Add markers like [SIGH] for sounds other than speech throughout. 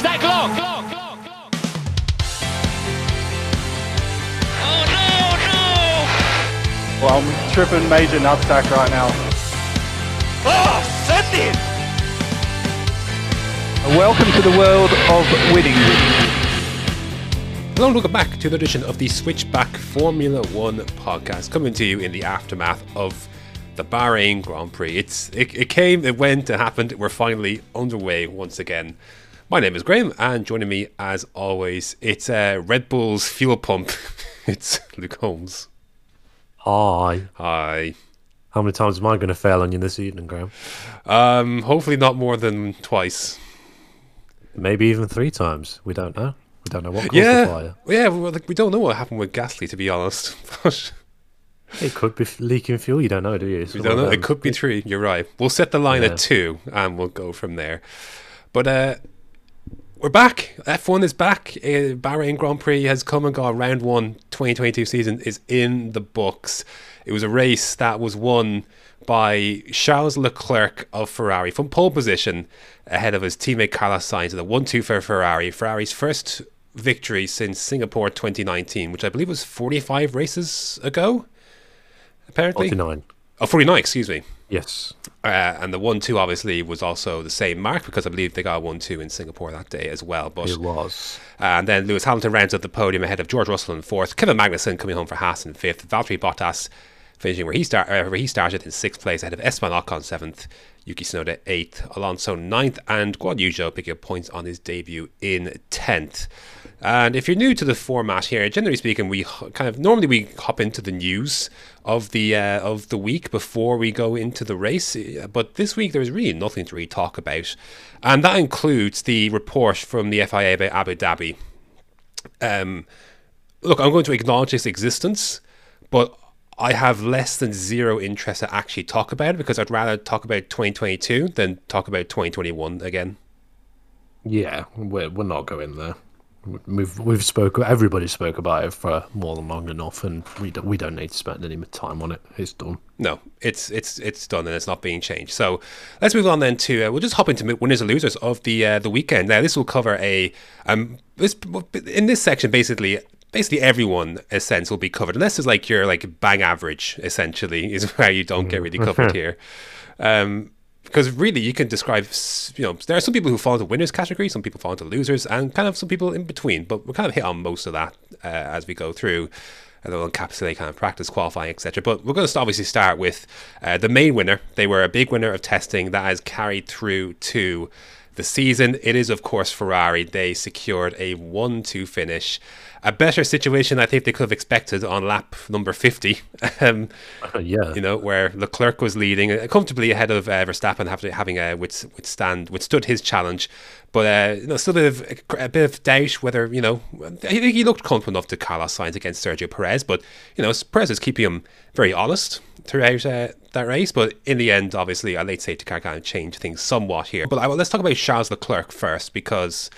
Is that Glock? Glock, Glock, Glock. Oh no, no! Well, I'm tripping major nutsack right now. Oh, send it! Welcome to the world of winning. Hello and welcome back to the edition of the Switchback Formula One podcast, coming to you in the aftermath of the Bahrain Grand Prix. It's it, it came, it went, it happened. We're finally underway once again. My name is Graham, and joining me as always, it's uh, Red Bull's fuel pump. [LAUGHS] it's Luke Holmes. Hi. Hi. How many times am I going to fail on you this evening, Graham? Um, hopefully not more than twice. Maybe even three times. We don't know. We don't know what caused the fire. yeah. Well, like, we don't know what happened with Gasly, to be honest. [LAUGHS] It could be leaking fuel. You don't know, do you? It's We don't know. It could be three. You're right. We'll set the line Yeah. at two, and we'll go from there. But uh, we're back. F1 is back. Uh, Bahrain Grand Prix has come and gone. Round one, 2022 season is in the books. It was a race that was won by Charles Leclerc of Ferrari from pole position ahead of his teammate Carlos Sainz. in The 1 2 for Ferrari. Ferrari's first victory since Singapore 2019, which I believe was 45 races ago, apparently. 49. Oh, 49, excuse me. Yes. Uh, and the 1 2 obviously was also the same mark because I believe they got 1 2 in Singapore that day as well. But It was. and then Lewis Hamilton rounds up the podium ahead of George Russell in fourth, Kevin Magnussen coming home for Haas in fifth, Valtteri Bottas finishing where he start uh, where he started in sixth place ahead of Esteban Ocon seventh, Yuki Tsunoda eighth, Alonso ninth, and Guan Yu Zhou picking up points on his debut in tenth. And if you're new to the format here, generally speaking, we kind of normally we hop into the news of the uh, of the week before we go into the race. Uh, But this week there was really nothing to really talk about, and that includes the report from the FIA about Abu Dhabi um, look, I'm going to acknowledge its existence, but I have less than zero interest to actually talk about it because I'd rather talk about 2022 than talk about 2021 again. Yeah, we're, we're not going there. We've we've spoke. Everybody spoke about it for more than long enough, and we don't we don't need to spend any more time on it. It's done. No, it's it's it's done and it's not being changed. So let's move on then to uh, we'll just hop into winners and losers of the uh, the weekend. Now this will cover a um this in this section basically basically everyone a sense will be covered unless it's like your like bang average essentially is [LAUGHS] where you don't get really covered [LAUGHS] here. Um, because really you can describe you know there are some people who fall into winners category some people fall into losers and kind of some people in between but we'll kind of hit on most of that uh, as we go through and they'll encapsulate kind of practice qualifying etc but we're going to obviously start with uh, the main winner. They were a big winner of testing. That has carried through to the season. It is of course ferrari. They secured a 1-2 finish. A better situation i think they could have expected on lap number 50 [LAUGHS] um, [LAUGHS] yeah, you know, where Leclerc was leading uh, comfortably ahead of uh, Verstappen, having having uh, with, withstand withstood his challenge, but uh, you know, still a bit of a bit of doubt whether you know. I think he looked comfortable enough to Carlos Sainz against Sergio Perez, but you know, Perez is keeping him very honest throughout uh, that race. But in the end, obviously, a late car kind of changed things somewhat here. But I, well, let's talk about Charles Leclerc first because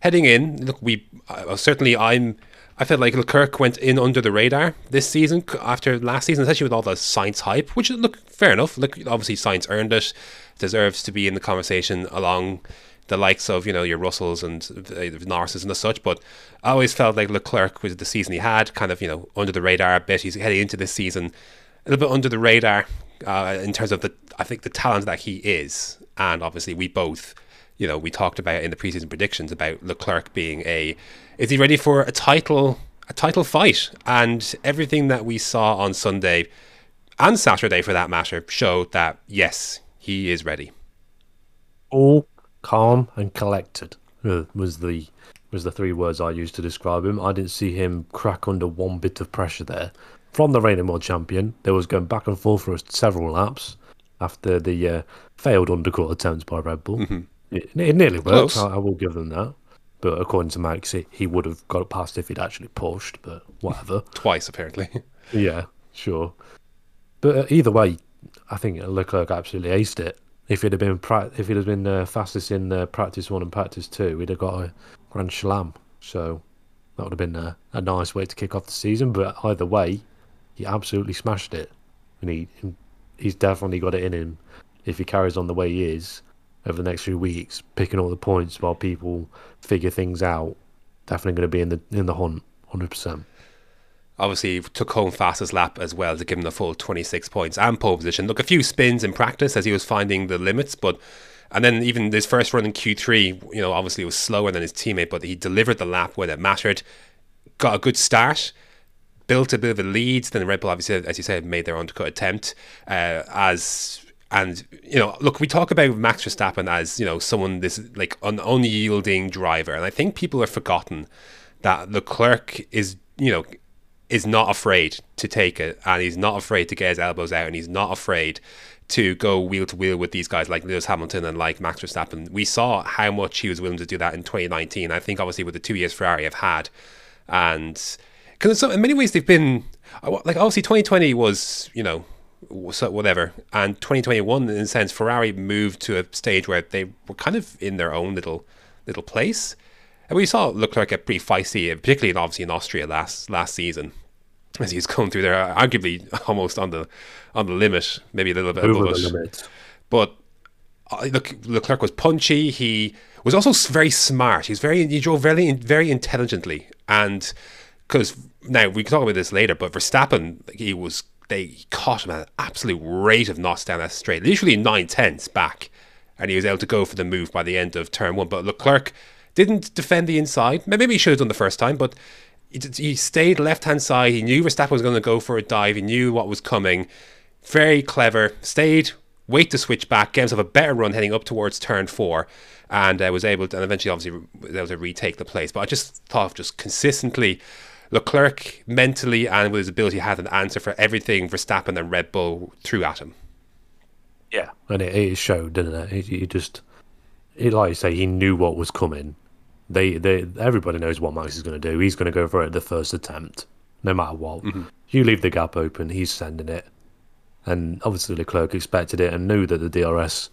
heading in, look, we uh, certainly I'm. I felt like Leclerc went in under the radar this season after last season, especially with all the Sainz hype. Which look fair enough. Look, obviously Sainz earned it, deserves to be in the conversation along the likes of you know your Russells and uh, Norrises and the such. But I always felt like Leclerc was the season he had, kind of you know under the radar a bit. He's heading into this season a little bit under the radar uh, in terms of the I think the talent that he is, and obviously we both you know, we talked about in the preseason predictions about Leclerc being a is he ready for a title a title fight? And everything that we saw on Sunday and Saturday for that matter showed that yes, he is ready. all calm and collected uh, was the was the three words I used to describe him. I didn't see him crack under one bit of pressure there. From the reigning world champion, there was going back and forth for several laps after the uh, failed undercut attempts by Red Bull. It, it nearly worked. I, I will give them that. But according to Max, he, he would have got it past if he'd actually pushed. But whatever. [LAUGHS] Twice apparently. [LAUGHS] Yeah, sure. But uh, either way, I think Leclerc absolutely aced it. If he'd have been pra- if he'd have been uh, fastest in uh, practice one and practice two, he'd have got a grand slam. So that would have been a, a nice way to kick off the season. But either way, he absolutely smashed it, and he he's definitely got it in him. If he carries on the way he is, over the next few weeks, picking all the points while people figure things out. Definitely going to be in the in the hunt, hundred percent. Obviously, took home fastest lap as well to give him the full 26 points and pole position. Look, a few spins in practice as he was finding the limits, but and then even his first run in Q3, you know, obviously it was slower than his teammate, but he delivered the lap when it mattered. Got a good start, built a bit of a lead. Then the Red Bull, obviously, as you said, made their undercut attempt. Uh, as and you know, look, we talk about Max Verstappen as you know someone this like an unyielding driver, and I think people have forgotten that Leclerc is you know is not afraid to take it, and he's not afraid to get his elbows out, and he's not afraid to go wheel to wheel with these guys like Lewis Hamilton and like Max Verstappen. We saw how much he was willing to do that in 2019. I think obviously with the two years Ferrari have had, and because in many ways they've been like obviously 2020 was you know so whatever, and 2021 in a sense Ferrari moved to a stage where they were kind of in their own little little place. And we saw Leclerc get pretty feisty, particularly in, obviously in Austria last last season, as he's going through there, arguably [LAUGHS] almost on the on the limit, maybe a little bit Over above the limit. But uh, look, Leclerc was punchy. He was also very smart. He was very he drove very very intelligently, and because now we can talk about this later. But Verstappen, he was they caught him at an absolute rate of knots down that straight, literally nine tenths back, and he was able to go for the move by the end of turn one. But Leclerc didn't defend the inside. Maybe he should have done the first time, but he, stayed left hand side. He knew Verstappen was going to go for a dive. He knew what was coming. Very clever. Stayed, wait to switch back, gave himself a better run heading up towards turn four, and uh, was able to, and eventually obviously was able to retake the place. But I just thought of just consistently, Leclerc mentally and with his ability had an answer for everything Verstappen and Red Bull threw at him. Yeah, and it, it showed, didn't it? He, he just, he, like you say, he knew what was coming. They, they, everybody knows what Max is going to do. He's going to go for it the first attempt, no matter what. Mm-hmm. You leave the gap open, he's sending it, and obviously Leclerc expected it and knew that the DRS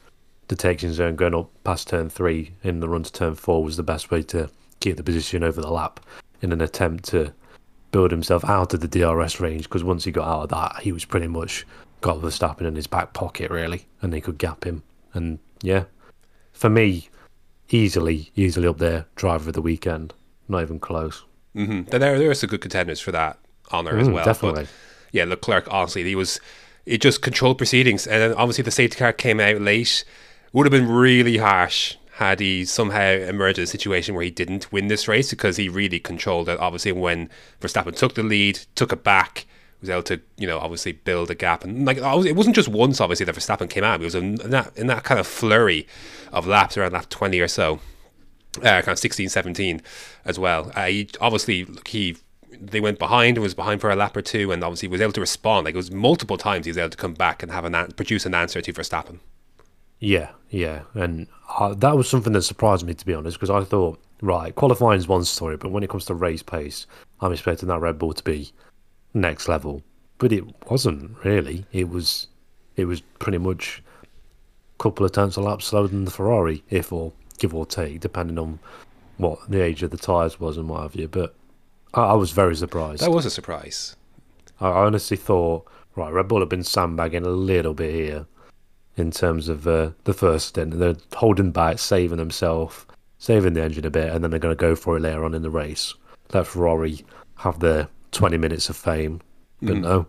detection zone going up past turn three in the run to turn four was the best way to keep the position over the lap in an attempt to build himself out of the DRS range. Because once he got out of that, he was pretty much got Verstappen in his back pocket really, and they could gap him. And yeah, for me, easily, easily up there, driver of the weekend. Not even close. Mm-hmm. There, there are some good contenders for that honor as Mm, well. definitely. But yeah, Leclerc, honestly, he was, it just controlled proceedings. And then obviously the safety car came out late. Would have been really harsh had he somehow emerged in a situation where he didn't win this race because he really controlled it. Obviously, when Verstappen took the lead, took it back, was able to, you know, obviously build a gap. And like, it wasn't just once, obviously, that Verstappen came out. It was in that, in that kind of flurry of laps around lap 20 or so uh, kind of 16, 17 as well. Uh, he obviously he they went behind and was behind for a lap or two, and obviously was able to respond. Like it was multiple times he was able to come back and have an- produce an answer to Verstappen. Yeah, yeah, and uh, that was something that surprised me to be honest, because I thought, right, qualifying is one story, but when it comes to race pace, I'm expecting that Red Bull to be next level, but it wasn't really. It was, it was pretty much a couple of tenths a lap slower than the Ferrari, if or give or take, depending on what the age of the tires was and what have you. But I, I was very surprised. That was a surprise. I I honestly thought, right, Red Bull have been sandbagging a little bit here in terms of uh, the first stint. They're holding back, saving themselves, saving the engine a bit, and then they're going to go for it later on in the race. Let Ferrari have their 20 minutes of fame. But mm. no,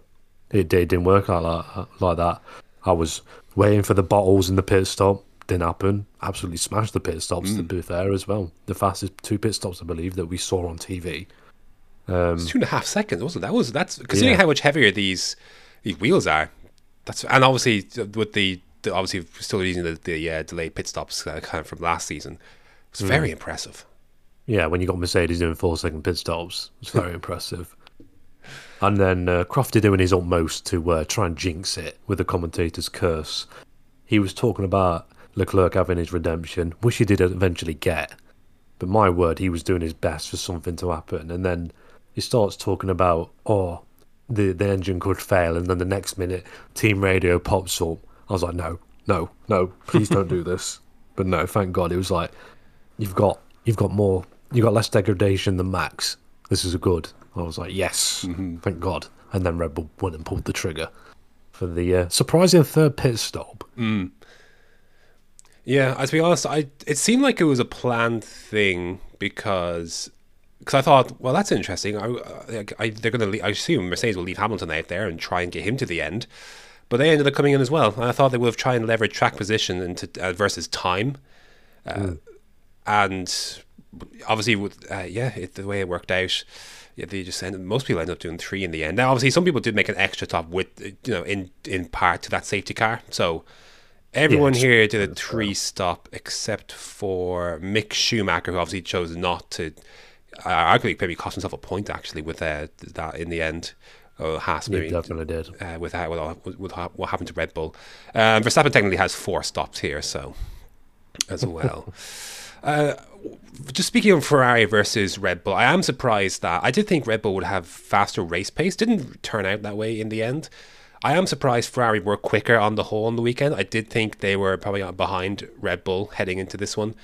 it, it didn't work out like, like that. I was waiting for the bottles in the pit stop. Didn't happen. Absolutely smashed the pit stops, to mm. be fair, as well. The fastest two pit stops, I believe, that we saw on TV. It's um, two and a half seconds, wasn't it? That was that's considering Yeah. how much heavier these these wheels are. That's and obviously uh, with the, the obviously still using the, the uh, delayed pit stops uh, kind of from last season. It's very impressive. Yeah, when you got Mercedes doing four second pit stops, it's very [LAUGHS] impressive. And then uh, Crofty doing his utmost to uh, try and jinx it with the commentator's curse. He was talking about Leclerc having his redemption, which he did eventually get. But my word, he was doing his best for something to happen. And then he starts talking about, oh, the, the engine could fail. And then the next minute, team radio pops up. I was like, no, no, no, please don't do this. [LAUGHS] But no, thank God. It was like, you've got you've got more you've got less degradation than Max. This is good. I was like, yes, thank God. And then Red Bull went and pulled the trigger for the uh, surprising third pit stop. Yeah, uh, to be honest, I it seemed like it was a planned thing because because I thought, well, that's interesting. I, I, I they're going to, I assume Mercedes will leave Hamilton out there and try and get him to the end, but they ended up coming in as well. And I thought they would have tried and leverage track position into uh, versus time, uh, and obviously, with uh, yeah, it, the way it worked out. Yeah, they just ended. Most people ended up doing three in the end. Now, obviously, some people did make an extra top with, you know, in in part to that safety car. So, Everyone Yeah, here did a three stop except for Mick Schumacher, who obviously chose not to. Uh, arguably, maybe cost himself a point actually with uh, that in the end. Oh, Haas He maybe definitely did. uh, with, uh, with, with, with what happened to Red Bull. Um, Verstappen technically has four stops here, so as [LAUGHS] well. uh, just speaking of Ferrari versus Red Bull, I am surprised that I did think Red Bull would have faster race pace. Didn't turn out that way in the end. I am surprised Ferrari were quicker on the whole on the weekend. I did think they were probably behind Red Bull heading into this one,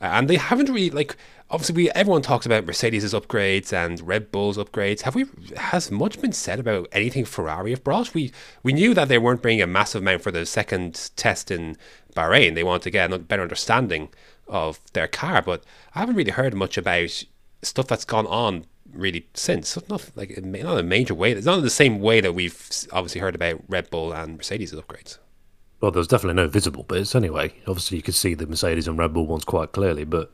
and they haven't really like. Obviously, we everyone talks about Mercedes' upgrades and Red Bull's upgrades. Have we? Has much been said about anything Ferrari have brought? We we knew that they weren't bringing a massive amount for the second test in Bahrain. They wanted to get a better understanding of their car, but I haven't really heard much about stuff that's gone on really since. Not like not a major way. It's not in the same way that we've obviously heard about Red Bull and Mercedes' upgrades. Well, there's definitely no visible bits anyway. Obviously, you could see the Mercedes and Red Bull ones quite clearly, but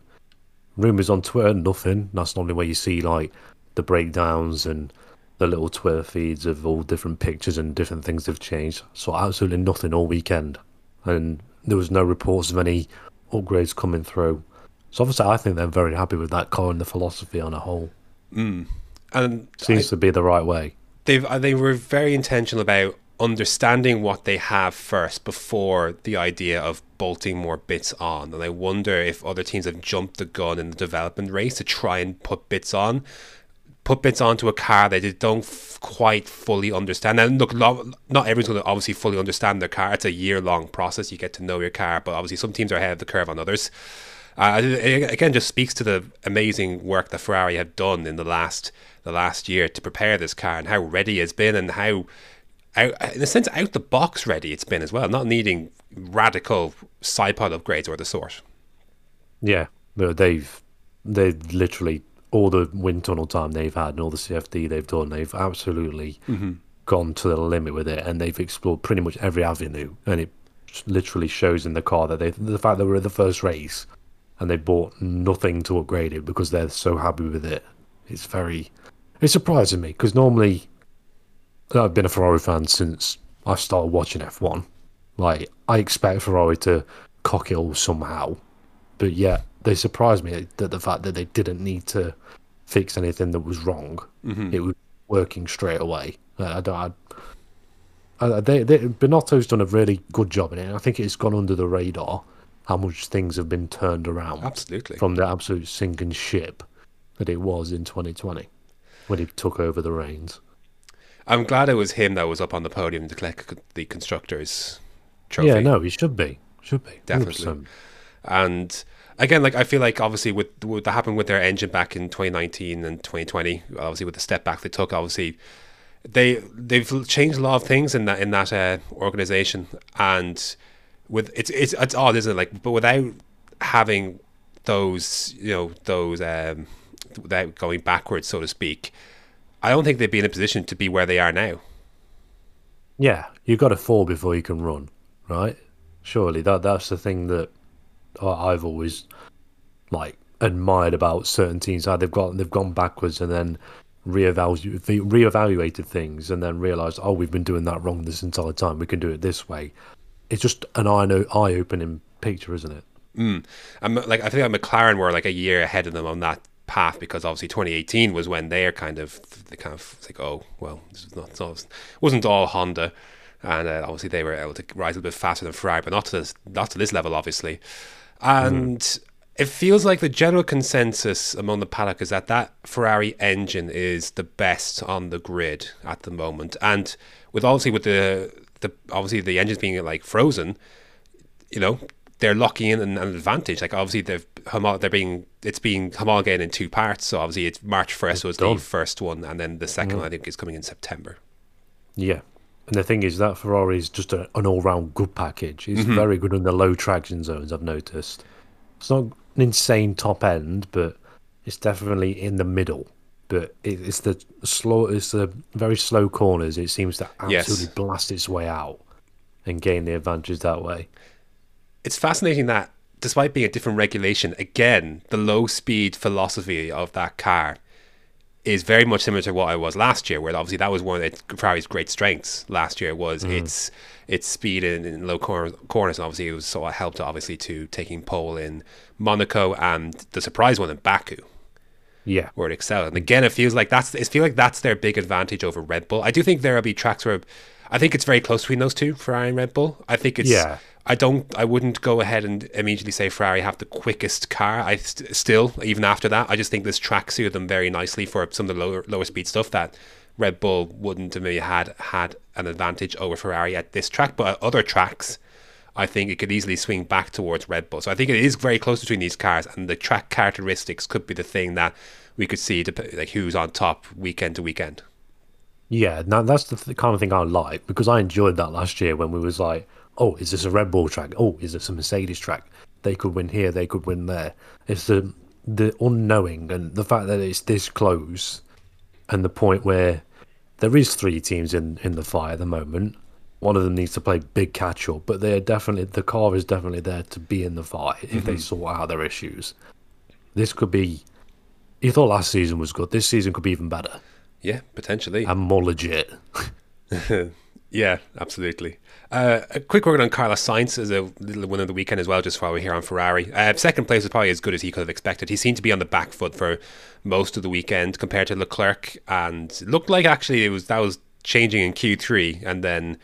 rumours on Twitter, nothing. That's normally where you see like the breakdowns and the little Twitter feeds of all different pictures and different things have changed. So absolutely nothing all weekend, and there was no reports of any upgrades coming through. So obviously, I think they're very happy with that car and the philosophy on a whole. And Seems to be the right way. they've uh, they were very intentional about understanding what they have first before the idea of bolting more bits on. And I wonder if other teams have jumped the gun in the development race to try and put bits on, put bits onto a car that they don't f- quite fully understand. And look, lo- not everyone's going to obviously fully understand their car. It's a year long process. You get to know your car, but obviously some teams are ahead of the curve on others. Uh, it again just speaks to the amazing work that Ferrari have done in the last the last year to prepare this car and how ready it's been and how out, uh, in a sense out the box ready it's been as well, not needing radical side pod upgrades or the sort. Yeah, they've they've literally all the wind tunnel time they've had and all the CFD they've done, they've absolutely mm-hmm. gone to the limit with it, and they've explored pretty much every avenue, and it literally shows in the car that they the fact that we're at the first race and they bought nothing to upgrade it because they're so happy with it. It's very it's surprising me because normally I've been a Ferrari fan since I started watching F1. Like I expect Ferrari to cock it all somehow, but yet they surprised me that the fact that they didn't need to fix anything that was wrong. Mm-hmm. It was working straight away. I don't. I, I, they, they, Binotto's done a really good job in it. I think it's gone under the radar how much things have been turned around Absolutely. from the absolute sinking ship that it was in 2020 when he took over the reins. I'm glad it was him that was up on the podium to collect the constructors trophy. Yeah, no, he should be. Should be. Definitely. 100%. And again, like I feel like obviously with what happened with their engine back in 2019 and 2020, obviously with the step back they took, obviously they they've changed a lot of things in that in that uh, organization, and with it's it's it's odd, isn't it? Like, but without having those, you know, those um, without going backwards, so to speak, I don't think they'd be in a position to be where they are now. Yeah, you've got to fall before you can run, right? Surely that that's the thing that I've always like admired about certain teams. How they've got they've gone backwards and then reevalu- reevaluated things and then realised, oh, we've been doing that wrong this entire time. We can do it this way. It's just an eye opening picture, isn't it? Hmm. I'm like I think that McLaren were like a year ahead of them on that path because obviously 2018 was when they're kind of they kind of like oh well this is not, it wasn't all Honda. And uh, obviously they were able to rise a little bit faster than Ferrari but not to this not to this level obviously. And it feels like the general consensus among the paddock is that that Ferrari engine is the best on the grid at the moment. And with obviously with the the obviously the engines being like frozen you know they're locking in an, an advantage. Like obviously they've homo- they're being it's being homologated in two parts. So obviously it's March first was done. the first one, and then the 2nd one I think is coming in September. Yeah, And the thing is that Ferrari is just a, an all-round good package. It's Mm-hmm. very good in the low traction zones. I've noticed. It's not an insane top end, but it's definitely in the middle. But it, it's the slow, it's the very slow corners. It seems to Yes. absolutely blast its way out and gain the advantage that way. It's fascinating that despite being a different regulation, again, the low speed philosophy of that car is very much similar to what I was last year, where obviously that was one of Ferrari's great strengths last year was mm-hmm. its its speed in, in low cor- corners, and obviously it was sort of helped obviously to taking pole in Monaco and the surprise one in Baku Yeah, where it excelled. And again, it feels like that's it feels like that's their big advantage over Red Bull. I do think there'll be tracks where I think it's very close between those two, Ferrari and Red Bull. I think it's Yeah. I don't I wouldn't go ahead and immediately say Ferrari have the quickest car. I st- still even after that, I just think this track suited them very nicely for some of the lower lower speed stuff that Red Bull wouldn't have maybe had had an advantage over Ferrari at this track, but at other tracks. I think it could easily swing back towards Red Bull. So I think it is very close between these cars, and the track characteristics could be the thing that we could see, like who's on top weekend to weekend. Yeah, now that's the th- kind of thing I like because I enjoyed that last year when we was like, oh, is this a Red Bull track? Oh, is this a Mercedes track? They could win here, they could win there. It's the the unknowing and the fact that it's this close, and the point where there is three teams in in the fight at the moment. One of them needs to play big catch up, but they're definitely the car is definitely there to be in the fight if they mm-hmm. sort out their issues. This could be. You thought last season was good. This season could be even better Yeah, potentially. and more legit. [LAUGHS] Yeah, absolutely. Uh, a quick word on Carlos Sainz as a little win of the weekend as well, just while we're here on Ferrari. Uh, second place was probably as good as he could have expected. He seemed to be on the back foot for most of the weekend compared to Leclerc, and looked like actually it was that was changing in Q three, and then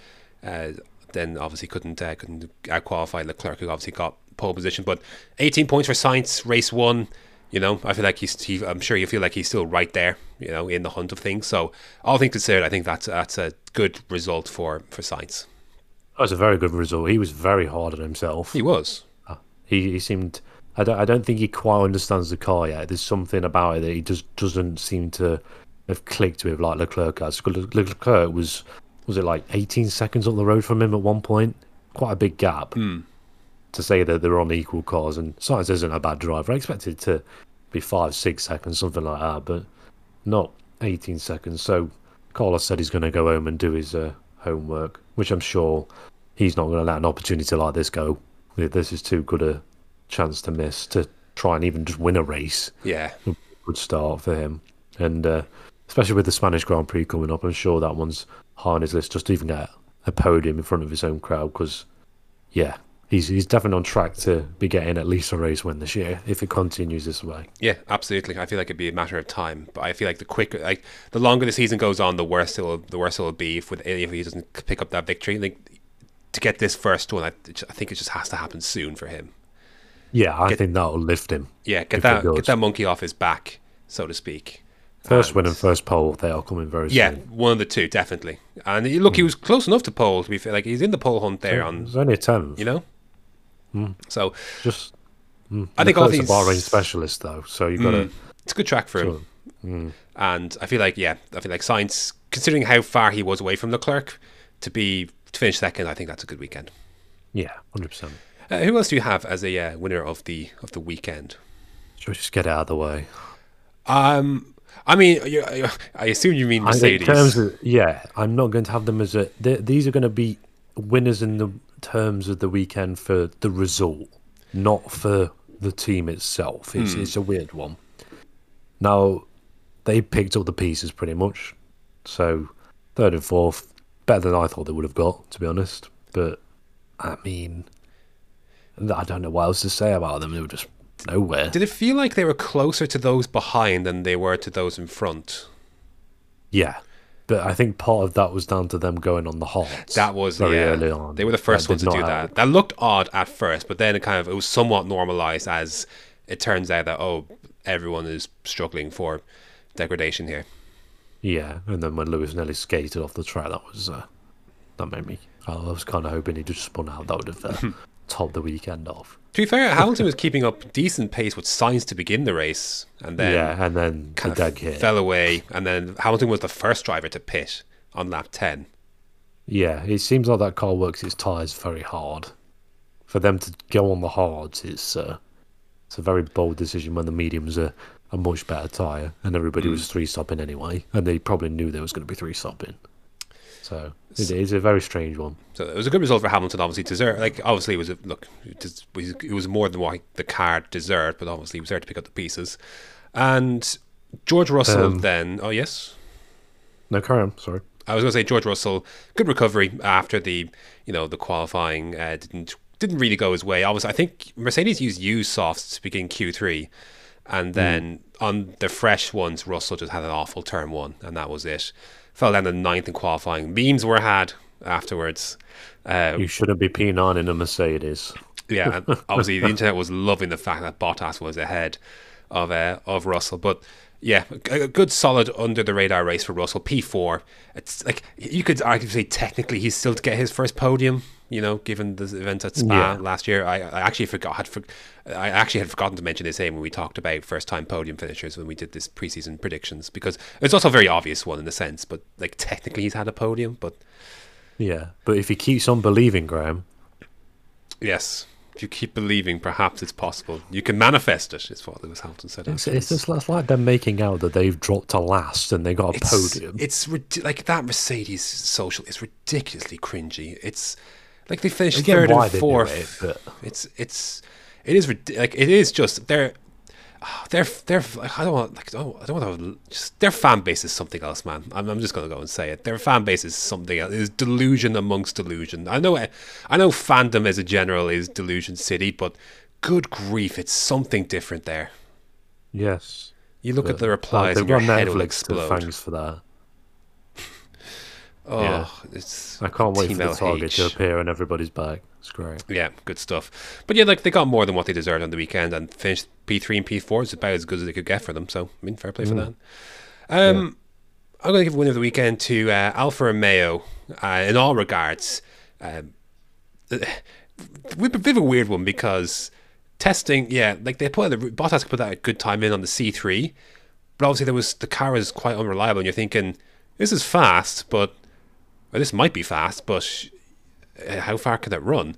uh, then obviously couldn't uh, couldn't qualify Leclerc, who obviously got pole position. But 18 points for Sainz, race one. You know, I feel like he's. He, I'm sure you feel like he's still right there. You know, in the hunt of things. So, all things considered, I think that's that's a good result for for Sainz. That was a very good result. He was very hard on himself. He was. Uh, he he seemed. I don't. I don't think he quite understands the car yet. There's something about it that he just doesn't seem to have clicked with like Leclerc has. Leclerc was was it like 18 seconds up the road from him at one point? Quite a big gap. Hmm. To say that they're on equal cars, and Sainz isn't a bad driver. I expected to be five, six seconds, something like that, but not 18 seconds. So Carlos said he's going to go home and do his uh, homework, which I'm sure he's not going to let an opportunity like this go. This is too good a chance to miss to try and even just win a race. Yeah. Good start for him, and uh, especially with the Spanish Grand Prix coming up, I'm sure that one's high on his list. Just to even get a podium in front of his own crowd, because yeah, he's he's definitely on track to be getting at least a race win this year if it continues this way. Yeah, absolutely. I feel like it'd be a matter of time, but I feel like the quicker, like the longer the season goes on, the worse it'll the worse it'll be if with if he doesn't pick up that victory. Like to get this first one, I, I think it just has to happen soon for him. Yeah, I think that'll lift him. Yeah, get that get that monkey off his back, so to speak. First win and first pole, they are coming very Yeah, soon. Yeah, one of the two, definitely. And look, he hmm. was close enough to pole. To be fair, like he's in the pole hunt there on, It's only a tenth. you know. So Just I think all these a Bahrain specialist though, so you've got to. it's a good track for him. Mm. And I feel like, yeah, I feel like Sainz, considering how far he was away from Leclerc, to be to finish second, I think that's a good weekend. Yeah, hundred percent. Uh, who else do you have as a uh, winner of the of the weekend? Should we just get out of the way? Um, I mean, you, you- I assume you mean Mercedes. Of, yeah, I'm not going to have them as a. These are going to be winners in the terms of the weekend for the result, not for the team itself. It's, hmm. it's a weird one. Now, they picked up the pieces pretty much. So, third and fourth, better than I thought they would have got, to be honest. But, I mean, I don't know what else to say about them. They were just nowhere. Did it feel like they were closer to those behind than they were to those in front? Yeah. But I think part of that was down to them going on the hot. That was very yeah, early on. They were the first ones to do that. That looked odd at first, but then it kind of it was somewhat normalized as it turns out that oh, everyone is struggling for degradation here. Yeah, and then when Lewis Nelly skated off the track, that was uh, that made me. I was kind of hoping he just spun out. That would have uh, [LAUGHS] topped the weekend off. To be fair, Hamilton was keeping up decent pace with Sainz to begin the race, and then yeah, and then the kind dead of hit. fell away, and then Hamilton was the first driver to pit on lap ten. Yeah, it seems like that car works its tyres very hard. For them to go on the hards, it's uh, it's a very bold decision when the mediums are a much better tyre, and everybody was three stopping anyway, and they probably knew there was going to be three stopping. So it is a very strange one. So it was a good result for Hamilton. Obviously, deserve like obviously it was a look. It was, it was more than what the car deserved, but obviously he was there to pick up the pieces. And George Russell Um, then. Oh yes, No, carry on. Sorry. I was going to say George Russell, good recovery after the you know the qualifying uh, didn't didn't really go his way. Obviously, I think Mercedes used used softs to begin Q three, and then on the fresh ones, Russell just had an awful turn one, and that was it. Fell down to ninth in qualifying. Memes were had afterwards. Uh, You shouldn't be P9 in a Mercedes. yeah, and [LAUGHS] obviously the internet was loving the fact that Bottas was ahead of uh, of Russell, but yeah, a, good solid under the radar race for Russell. P four. It's like you could argue say technically he's still to get his first podium. You know, given the event at Spa Yeah. last year, I, I actually forgot had for, I actually had forgotten to mention this name when we talked about first time podium finishers when we did this preseason predictions because it's also a very obvious one in a sense, but like technically he's had a podium, but Yeah, but if he keeps on believing, Graham, yes. If you keep believing, perhaps it's possible. You can manifest it. Is what Lewis Hamilton said. it's, it's just it's like them making out that they've dropped to last and they got a it's, podium. It's like that Mercedes social is ridiculously cringy. It's like they finished third and fourth. it, but- It's it's it is like it is just they're [SIGHS] they're they're like, I don't want like oh I don't want to just their fan base is something else, man. I'm, I'm just gonna go and say it. Their fan base is something else. Is delusion amongst delusion. I know I know fandom as a general is delusion city, but good grief, it's something different there. yes. You look at the Like, replies they've and your got head will Netflix, explode. thanks for that. Oh, Yeah. it's I can't wait for the target to appear on everybody's back. It's great. Yeah, good stuff. But yeah, like they got more than what they deserved on the weekend and finished P three and P four is about as good as they could get for them. So I mean, fair play for that. Um, I'm going to give winner of the weekend to uh, Alfa Romeo uh, in all regards. Um, a bit of a weird one because testing, yeah, like they put the Bottas put that a good time in on the C three, but obviously there was the car is quite unreliable, and you're thinking this is fast, but or this might be fast, but how far can it run?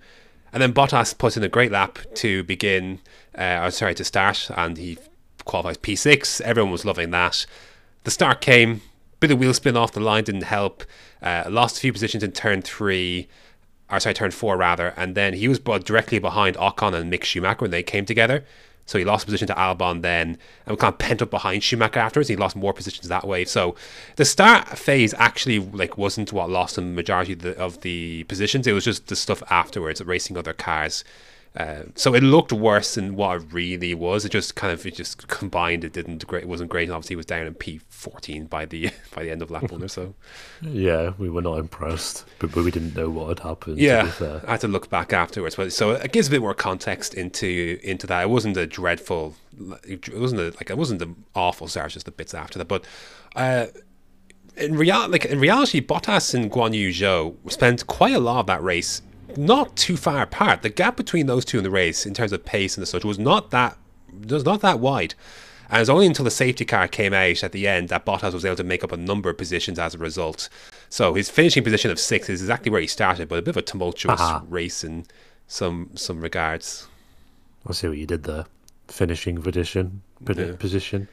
And then Bottas puts in a great lap to begin, uh, or sorry, to start, and he qualifies P6. Everyone was loving that. The start came, bit of wheel spin off the line didn't help. Uh, lost a few positions in turn three, or sorry, turn four rather, and then he was brought directly behind Ocon and Mick Schumacher when they came together. So he lost position to Albon then, and kind of pent up behind Schumacher afterwards. He lost more positions that way. So the start phase actually like wasn't what lost him majority of the, of the positions. It was just the stuff afterwards, racing other cars. Uh, so it looked worse than what it really was. It just kind of it just combined. It didn't great. It wasn't great. And obviously, it was down in P fourteen by the [LAUGHS] by the end of lap one or so. Yeah, we were not impressed, but, but we didn't know what had happened. Yeah. I had to look back afterwards, but so it gives a bit more context into into that. It wasn't a dreadful, it wasn't a, like it wasn't an awful start, just the bits after that. But uh, in real, like in reality, Bottas and Guan Yu Zhou spent quite a lot of that race not too far apart. The gap between those two in the race, in terms of pace and the such, was not that was not that wide. And it was only until the safety car came out at the end that Bottas was able to make up a number of positions as a result. So his finishing position of six is exactly where he started, but a bit of a tumultuous Aha. race in some some regards. I see what you did there. Finishing position. Yeah. Position.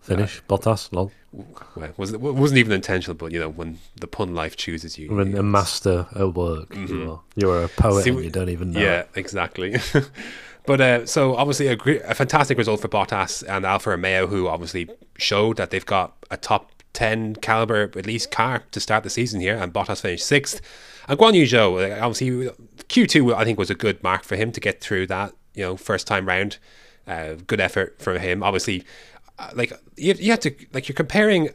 Finish. Bottas. Lol. Well, wasn't, it wasn't even intentional, but you know when the pun life chooses you. When a master at work. You are. You're a poet See, and you don't even know. Yeah, exactly. [LAUGHS] but uh, so obviously a, gre- a fantastic result for Bottas and Alfa Romeo, who obviously showed that they've got a top ten caliber at least car to start the season here, and Bottas finished sixth. And Guan Yu Zhou, uh, obviously Q two, I think was a good mark for him to get through that. You know, first time round, uh, good effort from him. Obviously, uh, like you, you have to like you're comparing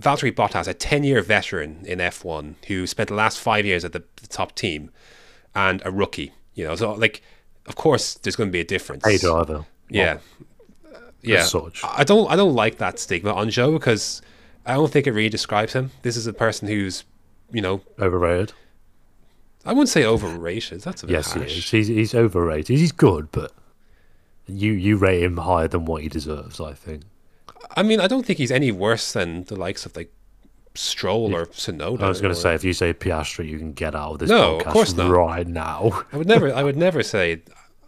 Valtteri Bottas, a 10 year veteran in F1 who spent the last five years at the, the top team, and a rookie. You know, so like, of course, there's going to be a difference. Hey driver. Yeah, yeah. such. I don't, I don't like that stigma on Zhou because I don't think it really describes him. This is a person who's, you know, Overrated. I wouldn't say overrated. That's a bit Yes, he is. He's, he's overrated. He's good, but you you rate him higher than what he deserves. I think. I mean, I don't think he's any worse than the likes of like Stroll or Tsunoda. I was going to say, if you say Piastri, you can get out of this No, of course not. right now. I would never. I would [LAUGHS] never say.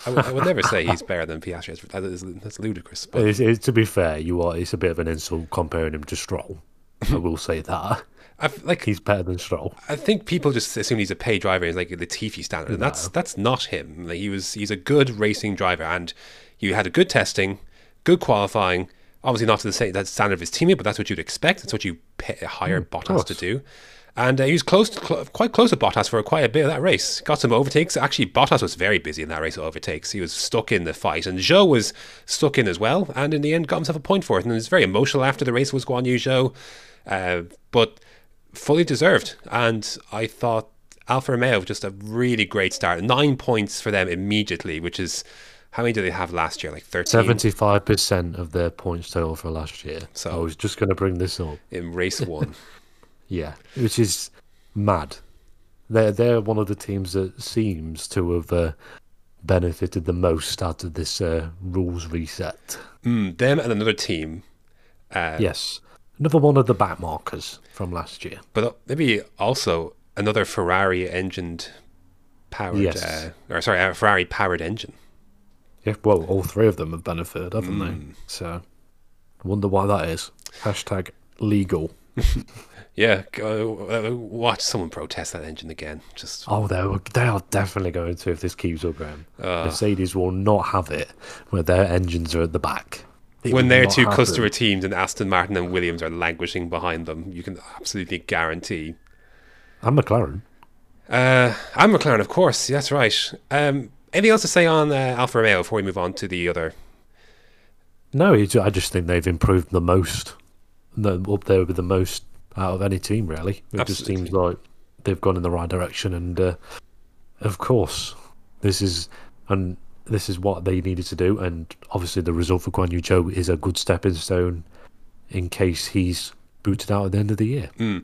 I would, I would never say he's better than Piastri. That's- That is, ludicrous. But It's, it's, to be fair, you are. It's a bit of an insult comparing him to Stroll. I will say that [LAUGHS] I've, like he's better than Stroll. I think people just assume he's a paid driver. He's like the Latifi standard, and that's that's not him. Like, he was he's a good racing driver, and he had a good testing, good qualifying. Obviously, not to the same that standard of his teammate, but that's what you'd expect. That's what you pay, hire Bottas to do. And uh, he was close, to, cl- quite close to Bottas for quite a bit of that race. Got some overtakes. Actually, Bottas was very busy in that race of overtakes. He was stuck in the fight, and Zhou was stuck in as well. And in the end, got himself a point for it. And it was very emotional after the race was Guan Yu Zhou, uh, but fully deserved. And I thought Alfa Romeo just a really great start. Nine points for them immediately, which is how many do they have last year? Like thirteen Seventy-five percent of their points total for last year. So- I was just going to bring this up. in race [LAUGHS] one. Yeah, which is mad. They're they're one of the teams that seems to have uh, benefited the most out of this uh, rules reset. mm, them and another team. Uh, Yes, another one of the back markers from last year. but uh, maybe also another Ferrari engined powered, Yes. uh, or sorry, a Ferrari powered engine. Yeah, well, all three of them have benefited, haven't Hmm. they? So, I wonder why that is. Hashtag legal. [LAUGHS] Yeah, go, uh, watch someone protest that engine again. Just Oh, they were- they are definitely going to if this keeps up, Graham. Mercedes will not have it where their engines are at the back. It when their two happen. customer teams and Aston Martin and Williams are languishing behind them, you can absolutely guarantee. and McLaren. Uh, and McLaren, of course. That's right. Um, anything else to say on uh, Alfa Romeo before we move on to the other? No, I just think they've improved the most. They're up there with the most out of any team, really. It just seems like they've gone in the right direction, and uh, of course, this is and this is what they needed to do. And obviously, the result for Guan Yu Zhou is a good stepping stone in case he's booted out at the end of the year. Hmm.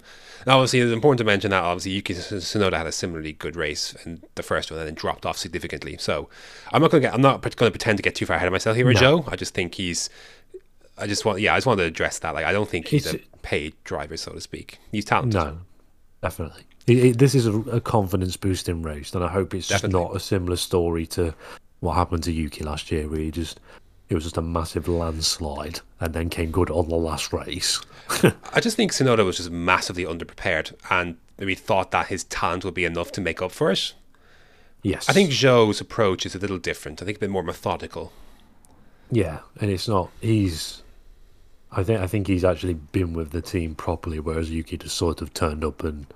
Now, obviously, it's important to mention that obviously Yuki Tsunoda had a similarly good race in the first one and then dropped off significantly. So I'm not going to get. I'm not going to pretend to get too far ahead of myself here with Zhou. I just think he's. I just want. Yeah, I just want to address that. Like, I don't think he's a paid driver, so to speak. He's talented. No, definitely. It, it, this is a, a confidence boosting race, and I hope it's just Definitely. not a similar story to what happened to Yuki last year, where he just it was just a massive landslide and then came good on the last race. I just think Tsunoda was just massively underprepared and maybe thought that his talent would be enough to make up for it. yes, I think Zhou's approach is a little different. I think a bit more methodical. yeah, and it's not. He's, I think, I think he's actually been with the team properly, whereas Yuki just sort of turned up and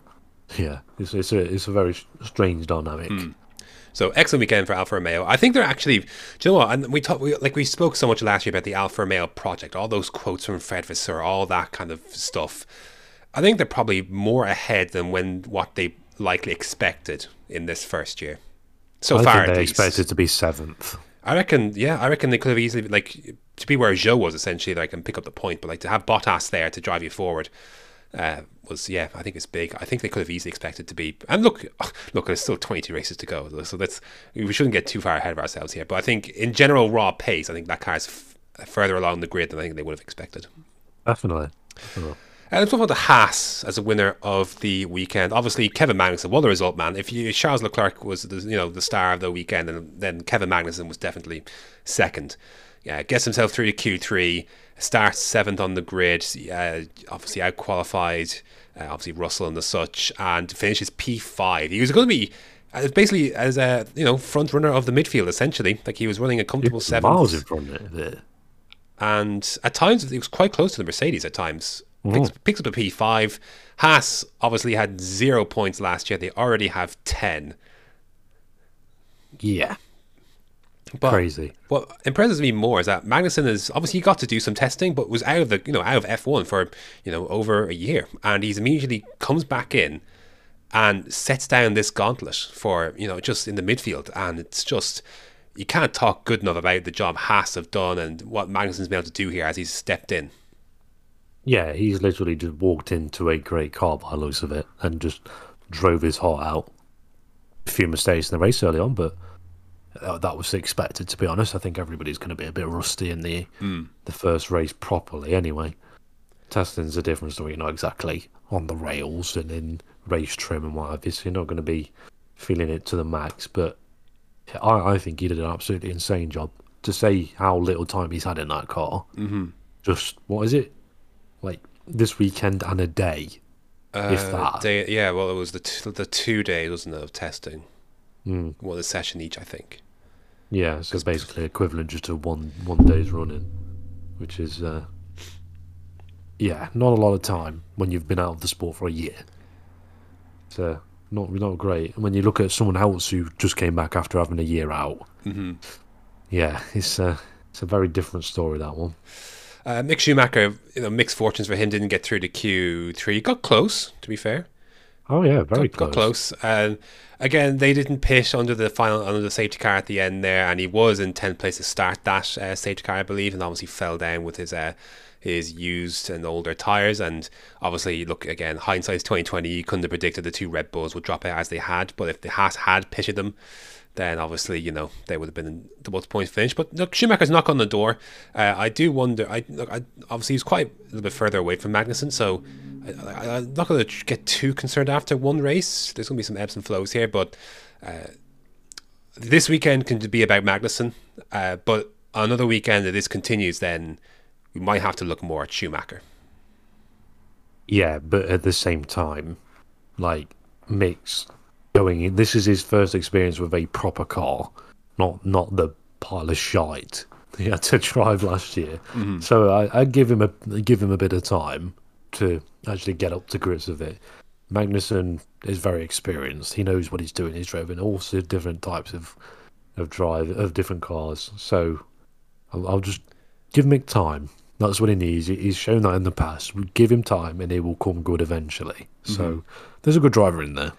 yeah, it's it's a it's a very strange dynamic. Hmm. So excellent weekend for Alfa Romeo. I think they're actually, do you know what? And we talked, we, like we spoke so much last year about the Alfa Romeo project, all those quotes from Fred Vasseur, all that kind of stuff. I think they're probably more ahead than when what they likely expected in this first year. So I far, they expected to be seventh. I reckon, yeah, I reckon they could have easily like to be where Zhou was essentially, like and pick up the point, but like to have Bottas there to drive you forward uh, was, yeah, I think it's big. I think they could have easily expected to be. And look, [SIGHS] look, there's still 22 races to go, so that's we shouldn't get too far ahead of ourselves here. But I think in general raw pace, I think that car's f- further along the grid than I think they would have expected. Definitely. Definitely. Uh, let's talk about the Haas as a winner of the weekend. Obviously, Kevin Magnussen, what a result, man! If you Charles Leclerc was the you know the star of the weekend, and then Kevin Magnussen was definitely second. Yeah, gets himself through to Q three, starts seventh on the grid. Uh, obviously, out qualified. Uh, obviously, Russell and the such, and finishes P five. He was going to be. uh, Basically, as a you know front runner of the midfield, essentially, like he was running a comfortable seventh Miles in front of it. and at times it was quite close to the Mercedes. At times picks, picks up a P five. Haas obviously had zero points last year. They already have ten. Yeah. But Crazy. What impresses me more is that Magnussen is obviously he got to do some testing, but was out of the you know out of F one for you know over a year, and he's immediately comes back in and sets down this gauntlet for you know just in the midfield, and it's just you can't talk good enough about the job Haas have done and what Magnussen's been able to do here as he's stepped in. Yeah, he's literally just walked into a great car by the looks of it and just drove his heart out. A few mistakes in the race early on, but that was expected. To be honest, I think everybody's going to be a bit rusty in the the first race properly. Anyway, testing's a different story. You're not exactly on the rails and in race trim and what have you, so you're not going to be feeling it to the max. But I, I think he did an absolutely insane job. To say how little time he's had in that car, mm-hmm. just what is it? Like this weekend and a day, if Uh, that. day, yeah, well, it was the t- the two days, wasn't it, of testing? Mm. Well, a session each, I think. Yeah, so basically equivalent just to one one day's running, which is uh, yeah, not a lot of time when you've been out of the sport for a year. So not not great. And when you look at someone else who just came back after having a year out, hmm yeah, it's uh, it's a very different story that one. Uh, Mick Schumacher, you know, mixed fortunes for him. Didn't get through to Q three. Got close, to be fair. Oh yeah, very got, got close. close. And again, they didn't pit under the final under the safety car at the end there, and he was in tenth place to start that uh, safety car, I believe, and obviously fell down with his uh, his used and older tires. And obviously, look again, hindsight's twenty twenty. You couldn't have predicted the two Red Bulls would drop out as they had, but if the Haas had pitted them. Then obviously, you know, they would have been the both points finish. But look, Schumacher's knock on the door. Uh, I do wonder. I look. I, obviously, he's quite a little bit further away from Magnussen, so I, I'm not going to get too concerned after one race. There's going to be some ebbs and flows here, but uh, this weekend can be about Magnussen. Uh, but another weekend, if this continues, then we might have to look more at Schumacher. Yeah, but at the same time, like Mick's going in. This is his first experience with a proper car, not not the pile of shite he had to [LAUGHS] drive last year. Mm-hmm. So I, I give him a give him a bit of time to actually get up to grips with it. Magnussen is very experienced. He knows what he's doing. He's driven all sorts of different types of of drive of different cars. So I'll, I'll just give Mick time. That's what he needs. He's shown that in the past. We give him time, and he will come good eventually. So mm-hmm. there's a good driver in there.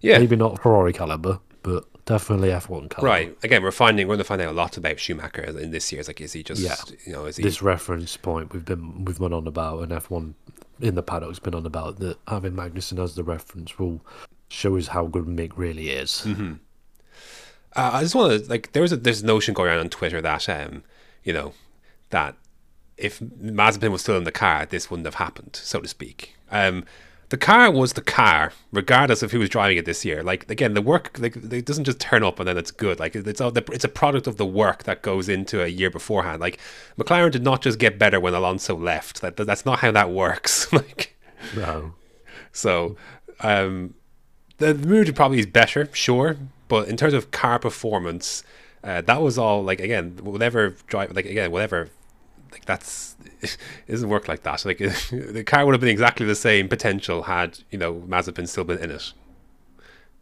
Yeah, Maybe not Ferrari caliber, but definitely F1 caliber. right. Again, we're finding we're going to find out a lot about Schumacher in this year. It's like, is he just, Yeah. you know, is he? This reference point we've been we've been on about, and F1 in the paddock's been on about that having Magnussen as the reference will show us how good Mick really is. Uh, I just want to like there was a there's a notion going around on Twitter that um you know that if Mazepin was still in the car, this wouldn't have happened, so to speak. Um, the car was the car, regardless of who was driving it this year. Like again, the work like it doesn't just turn up and then it's good. Like it's all the, it's a product of the work that goes into a year beforehand. Like McLaren did not just get better when Alonso left. That that's not how that works. [LAUGHS] like No, so, um, the, the mood probably is better, sure, but in terms of car performance, uh, that was all like again, whatever drive, like again, whatever, like that's [LAUGHS] it doesn't work like that. Like [LAUGHS] the car would have been exactly the same potential had you know Mazepin still been in it.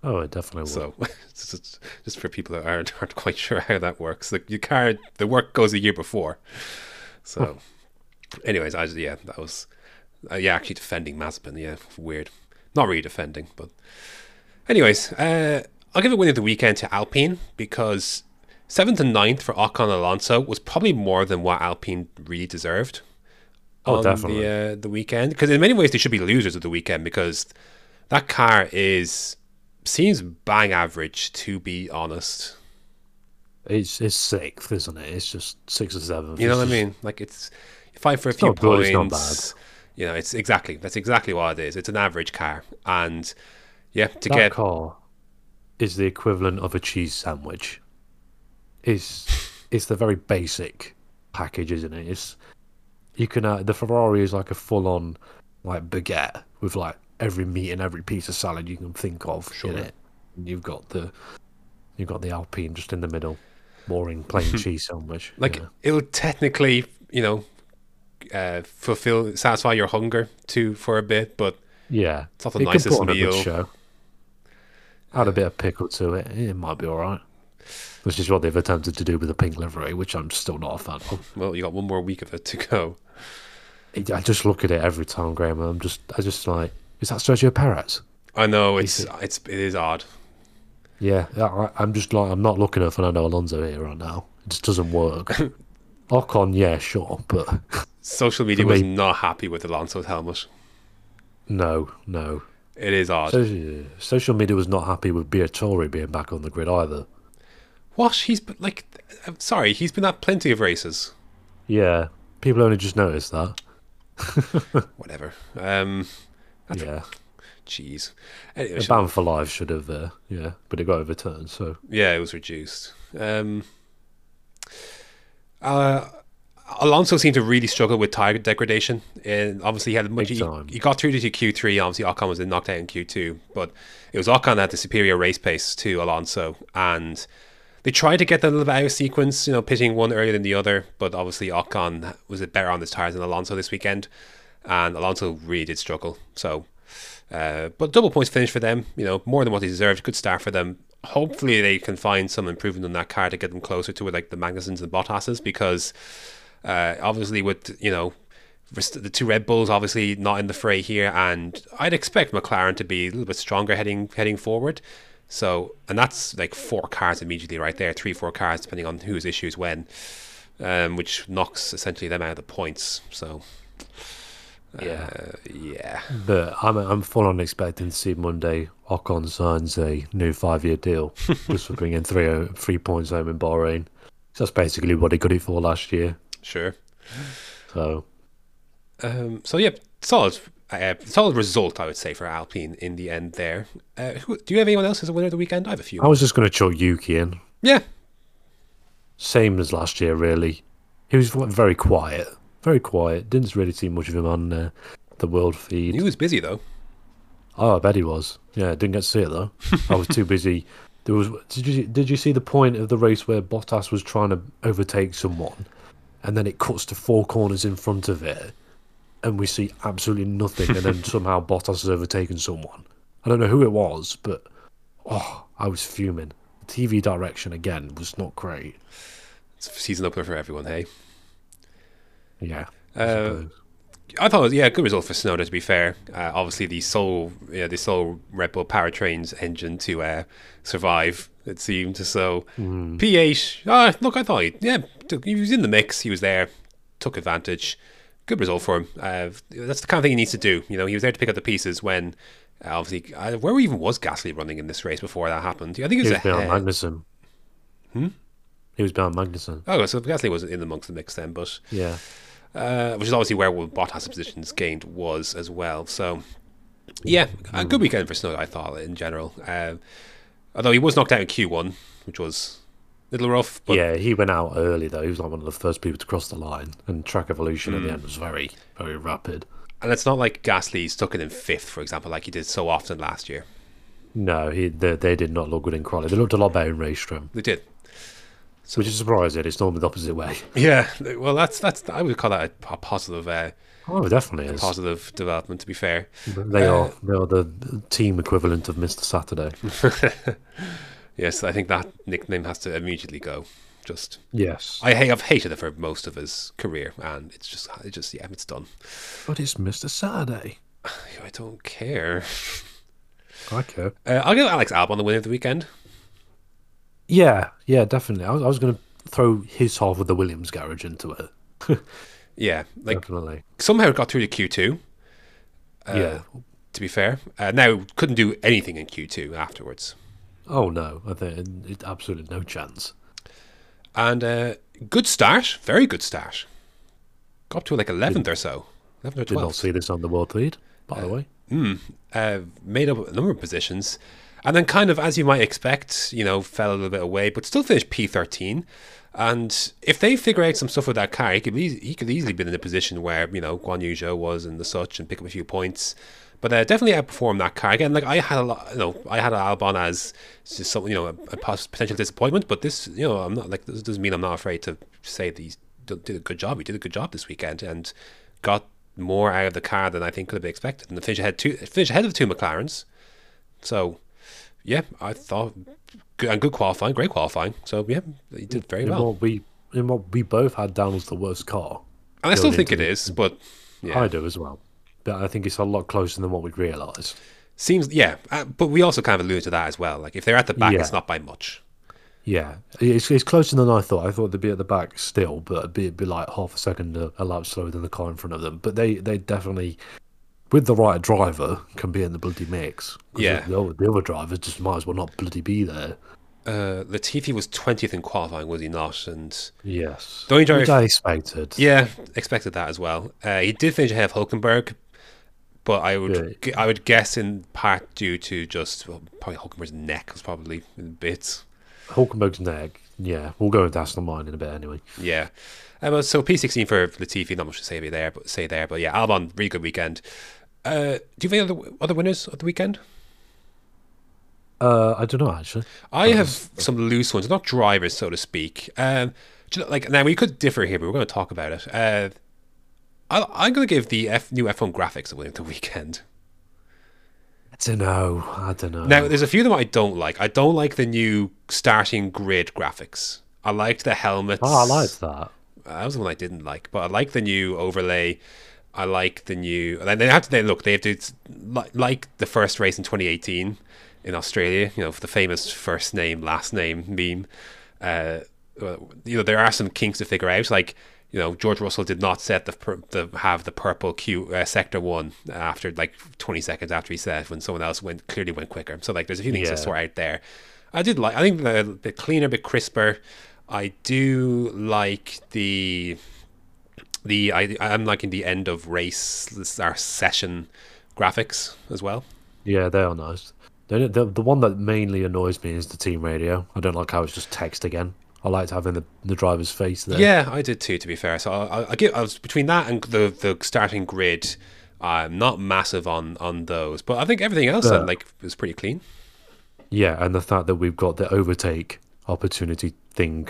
oh, it definitely. So, [LAUGHS] it's just, just for people that aren't aren't quite sure how that works, like your car, the work goes a year before. So, anyways, I just, yeah, that was uh, yeah, actually defending Mazepin, yeah, weird. Not really defending, but anyways, uh, I'll give a win of the weekend to Alpine because seventh and ninth for Ocon Alonso was probably more than what Alpine really deserved. Oh, on definitely. the uh, the weekend because in many ways they should be losers of the weekend because that car is seems bang average to be honest. It's it's sixth, isn't it? It's just six or seven. You know what I mean? Like it's fight for a few not good, points. it's not bad. You know, it's exactly that's exactly what it is. It's an average car, and yeah, to get. That get car is the equivalent of a cheese sandwich. It's it's the very basic package, isn't it? It's you can uh, the Ferrari is like a full on like baguette with like every meat and every piece of salad you can think of Sure. in it. And you've got the you've got the Alpine just in the middle, boring plain [LAUGHS] cheese sandwich. like yeah. it'll technically, you know, uh, fulfill satisfy your hunger too for a bit, but yeah, it's not the it nicest put on a meal. Add a bit of pickle to it, it might be all right. Which is what they've attempted to do with the pink livery, which I'm still not a fan of. well, you got one more week of it to go. I just look at it every time, Graham. and I'm just, I just like, is that Sergio Perez? I know it's it's it is odd. Yeah, I, I'm just like, I'm not looking at Fernando Alonso here right now. It just doesn't work. [LAUGHS] Ocon, yeah, sure, but [LAUGHS] Social media For was me- not happy with Alonso's helmet. no, no. It is odd. So, uh, social media was not happy with Briatore being back on the grid either. What he's been like? I'm sorry, he's been at plenty of races. Yeah, people only just noticed that. [LAUGHS] Whatever. Um, yeah, jeez. Anyway, a ban for life should have. Uh, yeah, but it got overturned. So Yeah, it was reduced. Um, uh, Alonso seemed to really struggle with tire degradation, and obviously he had much. Big He, he got through to Q three. Obviously, Ocon was knocked out in Q two, but it was Ocon that had the superior race pace to Alonso, and they tried to get little bit sequence. You know, pitting one earlier than the other, but obviously Ocon was better on his tires than Alonso this weekend, and Alonso really did struggle. So. Uh, but double points finish for them, you know, more than what they deserved. Good start for them. Hopefully, they can find some improvement on that car to get them closer to like the Magnussens and Bottas's because uh, obviously with you know the two Red Bulls obviously not in the fray here, and I'd expect McLaren to be a little bit stronger heading heading forward. So, and that's like four cars immediately right there, three four cars depending on whose issues when, um, which knocks essentially them out of the points. So. Yeah. uh, yeah. But I'm I'm full on expecting to see Monday Ocon signs a new five year deal [LAUGHS] just for bringing three, three points home in Bahrain. So that's basically what he got it for last year. Sure. So Um, so yeah, solid, uh, solid result I would say for Alpine in the end. There. Uh, who, do you have anyone else as a winner of the weekend? I have a few. I was just going to chuck Yuki in, Yeah, same as last year really. He was very quiet, very quiet. Didn't really see much of him on uh, the world feed. he was busy though. Oh, I bet he was. Yeah, didn't get to see it though. I was too busy. There was. Did you did you see the point of the race where Bottas was trying to overtake someone, and then it cuts to four corners in front of it, and we see absolutely nothing, and then [LAUGHS] somehow Bottas has overtaken someone. I don't know who it was, but oh, I was fuming. The TV direction again was not great. It's a season opener for everyone. Hey, Yeah. I Uh. I thought was yeah, good result for Tsunoda. To be fair, uh, obviously the sole yeah, the sole Red Bull powertrains engine to uh, survive. It seemed so. P8. Ah, look, I thought he yeah he was in the mix. He was there, took advantage. Good result for him. Uh, that's the kind of thing he needs to do. You know, he was there to pick up the pieces when. Uh, obviously, uh, where even was Gasly running in this race before that happened? I think it he was, was behind. Magnussen. Hmm. He was behind Magnussen. Oh, so Gasly was in amongst the mix then, but Yeah. uh, which is obviously where Bottas' positions gained was as well. So, yeah, a good weekend for Snow, I thought, in general. Uh, although he was knocked out in Q1, which was a. But yeah, he went out early though. He was like one of the first people to cross the line, and track evolution at the end was very, very rapid. And it's not like Gasly stuck it in fifth, for example, like he did so often last year. No, he they, they did not look good in quality. They looked a lot better in race trim, They did. So, which is surprising. It's normally the opposite way. [LAUGHS] Yeah, well, that's that's I would call that a, a positive, uh, Oh, it definitely is. positive development. To be fair, They are they are the team equivalent of Mister Saturday. [LAUGHS] yes, I think that nickname has to immediately go. Just Yes, I have hated it for most of his career, and it's just it just yeah, it's done. but it's Mister Saturday. [SIGHS] I don't care. [LAUGHS] I care. Uh, I'll give Alex Albon the winner of the weekend. Yeah, yeah, definitely. I was, I was going to throw his half of the Williams garage into it. [LAUGHS] Yeah, like definitely. somehow it got through to Q two. Uh, yeah. To be fair, uh, now couldn't do anything in Q two afterwards, Oh no, I think it, absolutely no chance. and uh, good start, very good start. Got up to like eleventh or so, eleventh or Did not see this on the world feed, by the way. uh, made up a number of positions, and then kind of as you might expect, you know, fell a little bit away, but still finished P thirteen. And if they figure out some stuff with that car, he could eas- he could easily be in a position where you know Guan Yu Zhou was and the such, and pick up a few points. But uh, definitely outperformed that car again. Like I had a lot, you know, I had Albon as just some, you know, a, a potential disappointment. But this, you know, I'm not like this doesn't mean I'm not afraid to say that he's did a good job. He did a good job this weekend and got more out of the car than I think could have been expected. And the finish ahead two finish ahead of two McLarens. So, yeah, I thought good and good qualifying, great qualifying. So yeah, he did very in well. what we in what we both had down as the worst car. And I still think it is, but yeah, I do as well. But I think it's a lot closer than what we'd realised. seems yeah. Uh, but we also kind of alluded to that as well. Like if they're at the back, Yeah. it's not by much. Yeah, it's, it's closer than I thought. I thought they'd be at the back still, but it'd be, it'd be like half a second a, a lap slower than the car in front of them. But they, they definitely, with the right driver, can be in the bloody mix. Yeah. The, the, other, the other drivers just might as well not bloody be there. Uh, Latifi was twentieth in qualifying, was he not? And Yes. The only driver- Which I expected. yeah, expected that as well. Uh, he did finish ahead of Hulkenberg, but I would gu- I would guess in part due to just well, probably Hulkenberg's neck was probably in bits. Hulkenberg's neck. Yeah, we'll go into Aston Martin in a bit anyway. Yeah. Well, so P16 for Latifi, not much to say there, but say there, but yeah, Albon, really good weekend. Uh, do you have any other other winners of the weekend? Uh, I don't know actually. I have some loose ones, not drivers, so to speak. Um, you know, like now we could differ here, but we're going to talk about it. Uh, I, I'm going to give the F, new F1 graphics a win [LAUGHS] the weekend. I don't know. I don't know. Now, there's a few of them I don't like. I don't like the new starting grid graphics. I liked the helmets. oh, I liked that. that was the one I didn't like, but I like the new overlay. I like the new. And they have to. They look. They have to like, like the first race in 2018 in Australia. You know, for the famous first name last name meme. Uh, you know, there are some kinks to figure out. Like, you know, George Russell did not set the, the have the purple Q uh, sector one after like 20 seconds after he set when someone else went clearly went quicker. So like, there's a few things Yeah. to sort out there. I did like. I think the the cleaner, bit crisper. I do like the the I I'm liking the end of race this- our session graphics as well. Yeah, they are nice. The, the the one that mainly annoys me is the team radio. I don't like how it's just text again. I liked having the, the driver's face there. Yeah, I did too. To be fair, so I, I, I give I was between that and the the starting grid. I'm not massive on on those, but I think everything else uh, like was pretty clean. Yeah, and the fact that we've got the overtake opportunity thing,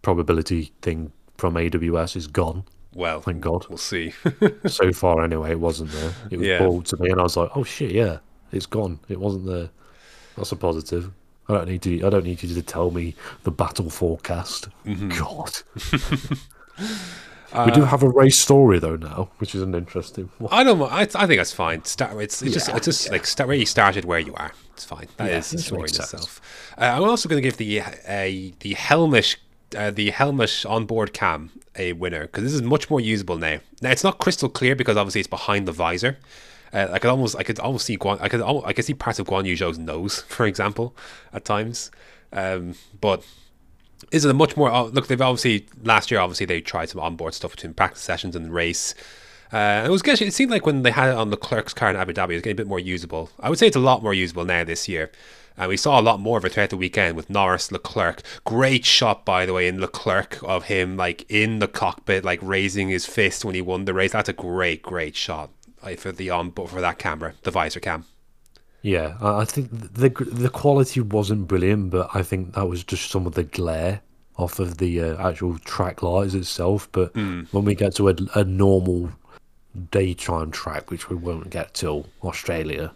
probability thing from AWS is gone. Well, Thank God. we'll see. [LAUGHS] so far, anyway, it wasn't there. It was Yeah. brought to me, and I was like, "Oh shit, yeah, it's gone. It wasn't there." That's a positive. I don't need to. I don't need you to tell me the battle forecast. Mm-hmm. God. Uh, [LAUGHS] we do have a race story though now, which is an interesting one. I don't. know, I, I think that's fine. Start. It's, it's just it's just like start where you started, where you are. It's fine. That is Yeah, the story in sense. itself. Uh, I'm also going to give the uh, the Helmish uh, the Helmish onboard cam a winner because this is much more usable now. Now it's not crystal clear because obviously it's behind the visor. Uh, I could almost I could almost see Guan, I could al- I could see parts of Guan Yu Zhou's nose, [LAUGHS] for example, at times. Um, but is it a much more oh, look they've obviously last year obviously they tried some onboard stuff between practice sessions and race. Uh, it was good. It seemed like when they had it on Leclerc's car in Abu Dhabi it was getting a bit more usable. I would say it's a lot more usable now this year. And we saw a lot more of it throughout the weekend with Norris Leclerc. Great shot by the way in Leclerc of him like in the cockpit like raising his fist when he won the race. That's a great great shot. uh, for the on but for that camera the visor cam Yeah, I I think the the quality wasn't brilliant, but I think that was just some of the glare off of the uh, actual track lights itself. But when we get to a, a normal daytime track, which we won't get till Australia,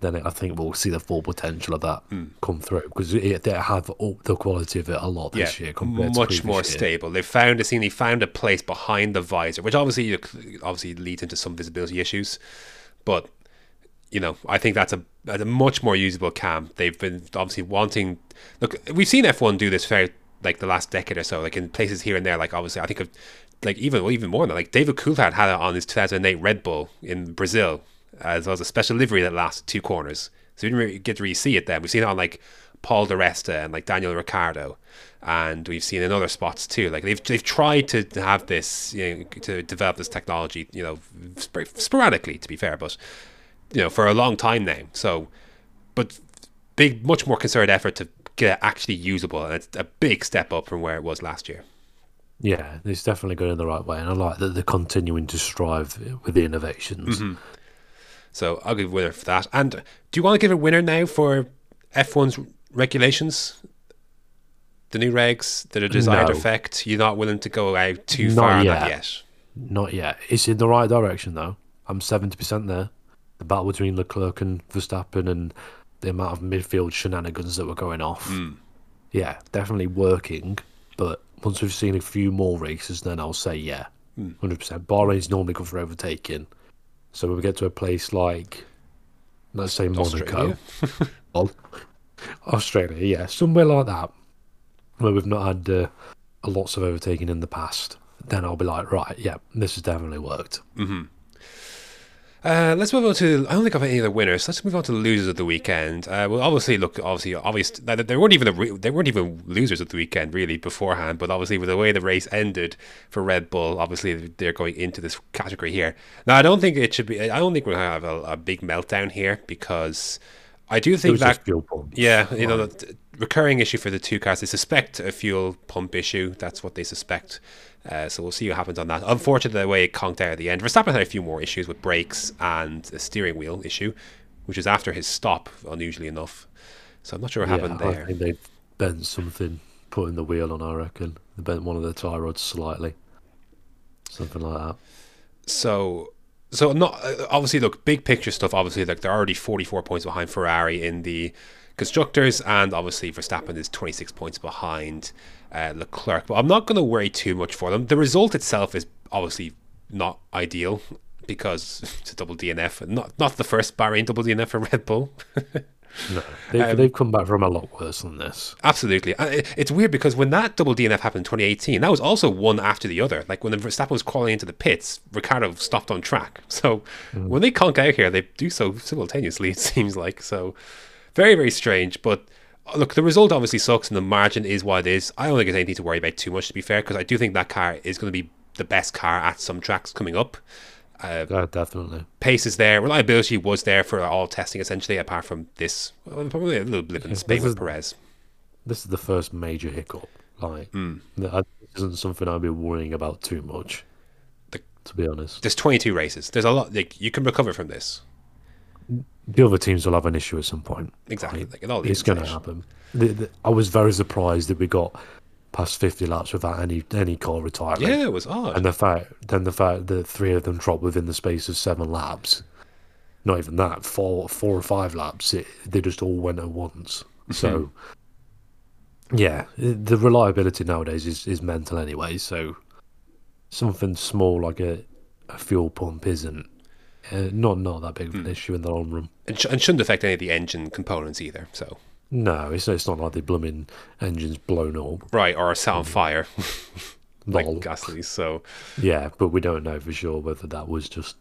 then I think we'll see the full potential of that hmm. come through because they have upped the quality of it a lot this year compared much more year. stable. They found a scene. They found a place behind the visor, which obviously obviously leads into some visibility issues. But you know, I think that's a that's a much more usable cam. They've been obviously wanting. Look, we've seen F1 do this for like the last decade or so, like in places here and there. Like obviously, I think of like even well, even more than that, like David Coulthard had it on his 2008 Red Bull in Brazil as well as a special livery that lasted two corners. So we didn't really get to really see it then. We've seen it on like Paul Di Resta and like Daniel Ricciardo, and we've seen in other spots too. Like they've they've tried to have this, you know, to develop this technology, you know, sp- sporadically to be fair, but you know, for a long time now. So, but big, much more concerted effort to get it actually usable, and it's a big step up from where it was last year. Yeah, it's definitely going in the right way, and I like that they're continuing to strive with the innovations. Mm-hmm. So I'll give a winner for that. And do you want to give a winner now for F1's regulations? The new regs, the desired No. effect. You're not willing to go out too Not far on yet. that yet. Not yet. It's in the right direction though. I'm seventy percent there. The battle between Leclerc and Verstappen and the amount of midfield shenanigans that were going off. Hmm. Yeah, definitely working. But once we've seen a few more races, then I'll say yeah, hmm. hundred percent. Bahrain's normally good for overtaking. So when we get to a place like, let's say Monaco, Australia? [LAUGHS] Australia, yeah, somewhere like that, where we've not had uh, lots of overtaking in the past, then I'll be like, right, yeah, this has definitely worked. Uh, let's move on to. I don't think I've any other winners. Let's move on to the losers of the weekend. Uh, well, obviously, look, obviously, obvious. They weren't even the they weren't even losers of the weekend really beforehand. But obviously, with the way the race ended for Red Bull, obviously they're going into this category here. Now, I don't think it should be. I don't think we're gonna have a, a big meltdown here because I do think that fuel yeah, you know, the recurring issue for the two cars. They suspect a fuel pump issue. That's what they suspect. Uh, so we'll see what happens on that. Unfortunately, the way it conked out at the end. Verstappen had a few more issues with brakes and a steering wheel issue, which is after his stop, unusually enough. So I'm not sure what happened there. I think they bent something, putting the wheel on. I reckon they bent one of the tie rods slightly, something like that. So, so not uh, obviously look big picture stuff. Obviously, like they're already 44 points behind Ferrari in the constructors, and obviously Verstappen is 26 points behind uh, Leclerc. But I'm not going to worry too much for them. The result itself is obviously not ideal because [LAUGHS] it's a double DNF. Not not the first Bahrain double DNF for Red Bull. [LAUGHS] No, they've, Um, they've come back from a lot worse than this. Absolutely. It's weird because when that double DNF happened in 2018, that was also one after the other. Like when the Verstappen was crawling into the pits, Ricciardo stopped on track. [LAUGHS] So when they conk out here, they do so simultaneously, it seems like. So very, very strange. But look, the result obviously sucks and the margin is what it is. I don't think there's anything to worry about too much, to be fair, because I do think that car is going to be the best car at some tracks coming up. Uh, Yeah, definitely. pace is there. Reliability was there for all testing, essentially, apart from this. Well, probably a little blip in Spain this with is- Perez. This is the first major hiccup. Like, that isn't something I'd be worrying about too much. The- to be honest, there's 22 races. There's a lot. Like you can recover from this. The other teams will have an issue at some point. Exactly. Like it's going to to happen. The, the, I was very surprised that we got past 50 laps without any any car retiring. Yeah, it was odd. And the fact, then the fact that three of them dropped within the space of seven laps, not even that, four, four or five laps, it, they just all went at once. So, yeah, the reliability nowadays is, is mental anyway. So, something small like a, a fuel pump isn't uh, not not that big of an issue in the long run. and, sh- and shouldn't affect any of the engine components either. So No, it's it's not like the blooming engine's blown up. right or set on fire [LAUGHS] like. Gasly. So Yeah, but we don't know for sure whether that was just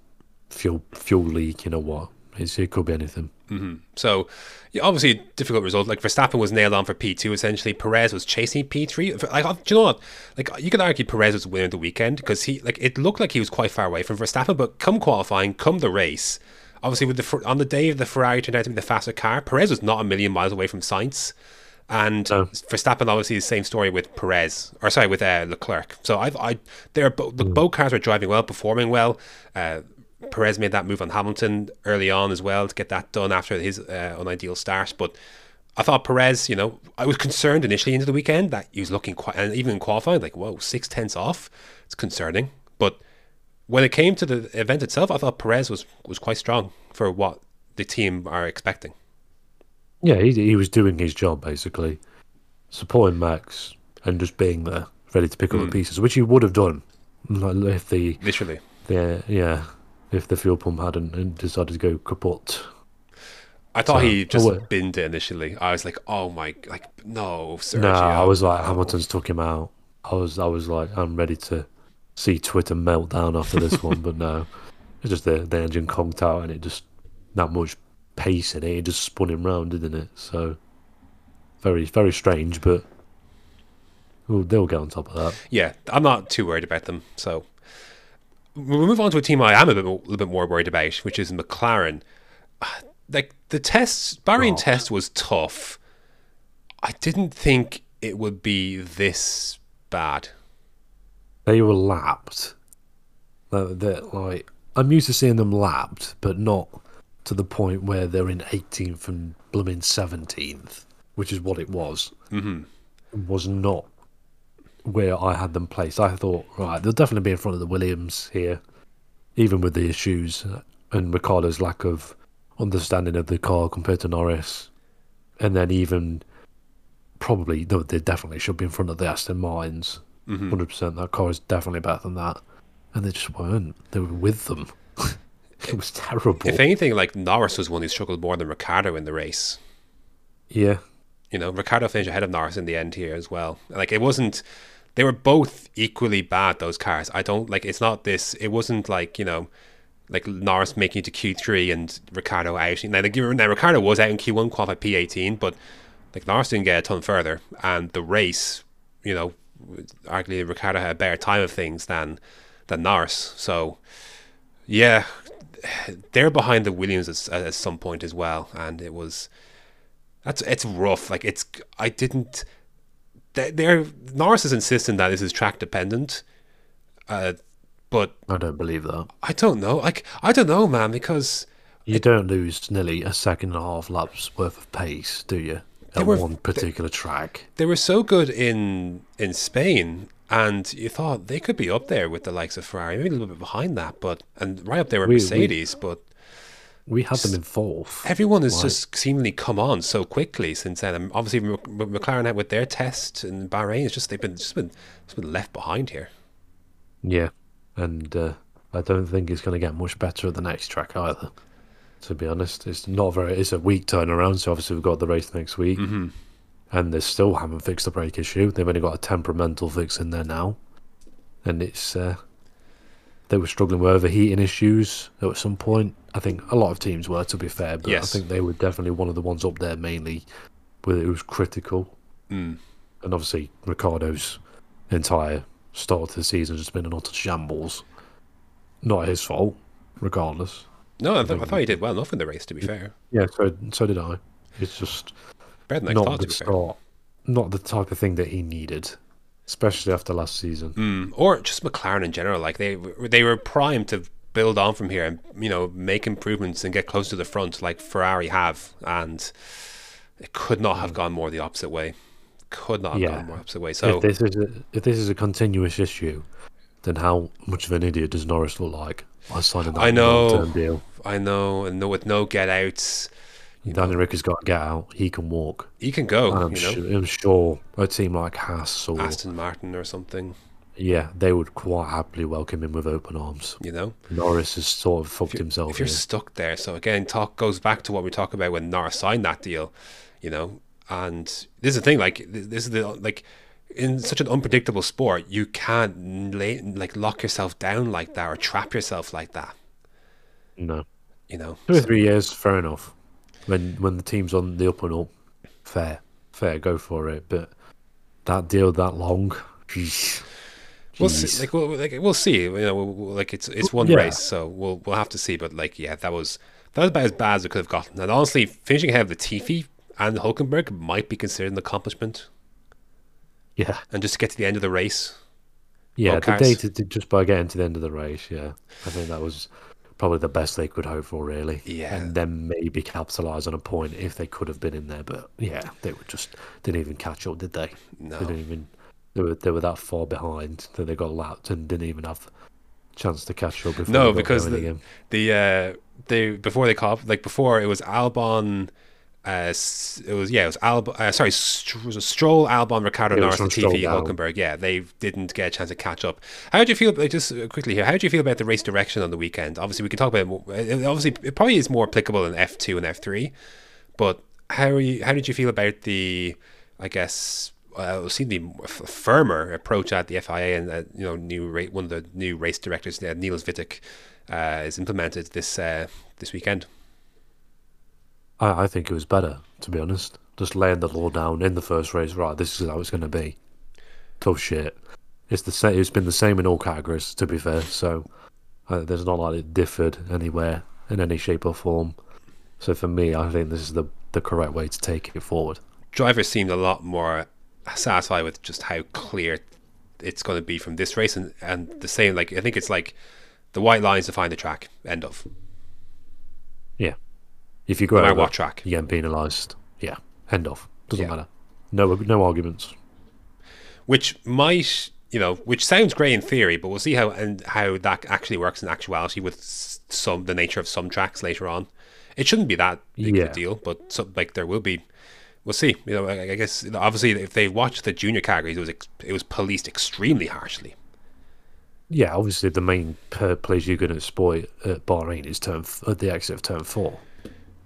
fuel fuel leak, leaking or what. It's, it could be anything. so yeah, obviously difficult result. Like Verstappen was nailed on for P two essentially. Perez was chasing P three. Like do you know what? Like you could argue Perez was winning the weekend because he like it looked like he was quite far away from Verstappen, but come qualifying, come the race. Obviously, with the on the day of the Ferrari turned out to be the faster car, Perez was not a million miles away from Sainz. And No. Verstappen, obviously, the same story with Perez, or sorry, with uh, Leclerc. So I, I, they're both the both cars were driving well, performing well. Uh, Perez made that move on Hamilton early on as well to get that done after his uh, unideal start. But I thought Perez, you know, I was concerned initially into the weekend that he was looking quite, and even in qualifying, like whoa, six tenths off. It's concerning. But when it came to the event itself, I thought Perez was was quite strong for what the team are expecting. Yeah, he, he was doing his job basically, supporting Max and just being there, ready to pick up the pieces, which he would have done like, if the, Literally. the yeah if the fuel pump hadn't decided to go kaput. I thought So- he just Oh, binned it initially. I was like, oh my, like no, Sergio. No, I was like. Hamilton's took him out. I was I was like I'm ready to see Twitter melt down after this one, but no, [LAUGHS] it's just the the engine conked out and it just that much pace in it, it just spun him round, didn't it? So very very strange, but we'll, they'll get on top of that. Yeah, I'm not too worried about them. So we'll move on to a team I am a bit, mo- little bit more worried about, which is McLaren. [SIGHS] Like the tests, Bahrain Oh. test was tough. I didn't think it would be this bad. They were lapped. They're, they're like I'm used to seeing them lapped, but not to the point where they're in 18th and blooming 17th, which is what it was. Mm-hmm. Was not where I had them placed. I thought, right, they'll definitely be in front of the Williams here, even with the issues and Ricciardo's lack of understanding of the car compared to Norris, and then even probably they definitely should be in front of the Aston Martins. Mm-hmm. 100 percent. That car is definitely better than that, and they just weren't. They were with them. [LAUGHS] it was terrible. If anything, like Norris was one who struggled more than Ricciardo in the race. yeah, You know, Ricciardo finished ahead of Norris in the end here as well. Like it wasn't. They were both equally bad. Those cars. I don't like. It's not this. It wasn't like you know. like Norris making it to Q3 and Ricciardo out. Now, like, now Ricciardo was out in Q1, qualified P18, but like Norris didn't get a ton further, and the race, you know, arguably Ricciardo had a better time of things than than Norris. So, yeah, they're behind the Williams at, at some point as well, and it was that's it's rough. Like it's I didn't. They- They're Norris is insisting that this is track dependent, uh, but I don't believe that. I don't know. Like I don't know, man, because You don't lose nearly a second and a half laps worth of pace, do you? At were- one particular track. they were so good in in Spain, and you thought they could be up there with the likes of Ferrari, maybe a little bit behind that, but and right up there with We- we- Mercedes, but. We had them in fourth. Everyone has just seemingly come on so quickly since then. And obviously, Mc- Mc- McLaren had with their test in Bahrain, it's just they've been just been just been left behind here. Yeah, and uh, I don't think it's going to get much better at the next track either. To be honest, it's not very. It's a week turnaround, so obviously we've got the race next week, Mm-hmm. and they still haven't fixed the brake issue. They've only got a temperamental fix in there now, and it's uh, they were struggling with overheating issues at some point. I think a lot of teams were, to be fair, but Yes. I think they were definitely one of the ones up there mainly where it was critical. Mm. And obviously, Ricciardo's entire start to the season has been an utter shambles. Not his fault, regardless. No, I, th- I thought he did well enough in the race. To be fair, Yeah, so so did I. It's just better than I not the To be fair, start, not the type of thing that he needed, especially after last season. mm. or just McLaren in general. Like they they were primed to build on from here and you know make improvements and get close to the front, like Ferrari have, and it could not have gone more the opposite way. Could not have Yeah. gone more opposite way. So if this is a, if this is a continuous issue, then how much of an idiot does Norris look like? I signed that I know. deal. I know, and with no get outs, Danny Rick has got to get out. He can walk. he can go. I'm, you know, su- I'm sure a team like Haas or Aston Martin or something. Yeah, they would quite happily welcome him with open arms. You know. Norris has sort of fucked himself. if you're here. stuck there. So again, talk goes back to what we talk about when Norris signed that deal, you know. And this is the thing, like this is the like in such an unpredictable sport, you can't lay, like lock yourself down like that or trap yourself like that. no. You know, Two or three years, fair enough. When when the team's on the up and up, fair, fair, go for it. But that deal that long, jeez. We'll see. Like we'll like we'll see. You know, we'll, we'll- like it's it's one Yeah. race, so we'll we'll have to see. But like, yeah, that was that was about as bad as it could have gotten. And honestly, finishing ahead of Latifi and Hulkenberg might be considered an accomplishment. yeah, And just to get to the end of the race, yeah. Okay. The data did just by getting to the end of the race. Yeah, I think that was probably the best they could hope for, really. Yeah. and then maybe capitalise on a point if they could have been in there. But yeah, they were just didn't even catch up, did they? No. They didn't even. They were they were that far behind that they got lapped and didn't even have chance to catch up before No, because the, the uh they before they caught like before it was Albon uh it was yeah it was Albon uh, sorry Str- it was Stroll Albon Ricciardo Norris Stroll down. Hulkenberg. Yeah they didn't get a chance to catch up. How did you feel just quickly here how did you feel about the race direction on the weekend? Obviously we can talk about it more, it- obviously it probably is more applicable in F2 and F3 but how are you how did you feel about the I guess uh, we've seen the firmer approach at the FIA and uh, you know new ra- one of the new race directors uh, Niels Wittek uh, is implemented this uh, this weekend. I, I think it was better, to be honest. Just laying the law down in the first race. Right, this is how it's going to be. Tough shit. It's the same. It's been the same in all categories, to be fair. So uh, there's not like it differed anywhere in any shape or form. So for me, I think this is the the correct way to take it forward. Drivers seemed a lot more satisfied with just how clear it's going to be from this race, and, and the same like I think it's like the white lines define the track. End of. Yeah. If you go No matter over, what track. you get penalised. Yeah. End of. Doesn't Yeah. matter. No, no arguments. which might you know which sounds great in theory but we'll see how and how that actually works in actuality with some the nature of some tracks later on it shouldn't be that big of a deal but so, like there will be we'll see you know i, I guess you know, obviously if they watch the junior categories it was ex- it was policed extremely harshly Yeah, obviously the main place you're going to exploit at Bahrain is turn f- at the exit of turn four.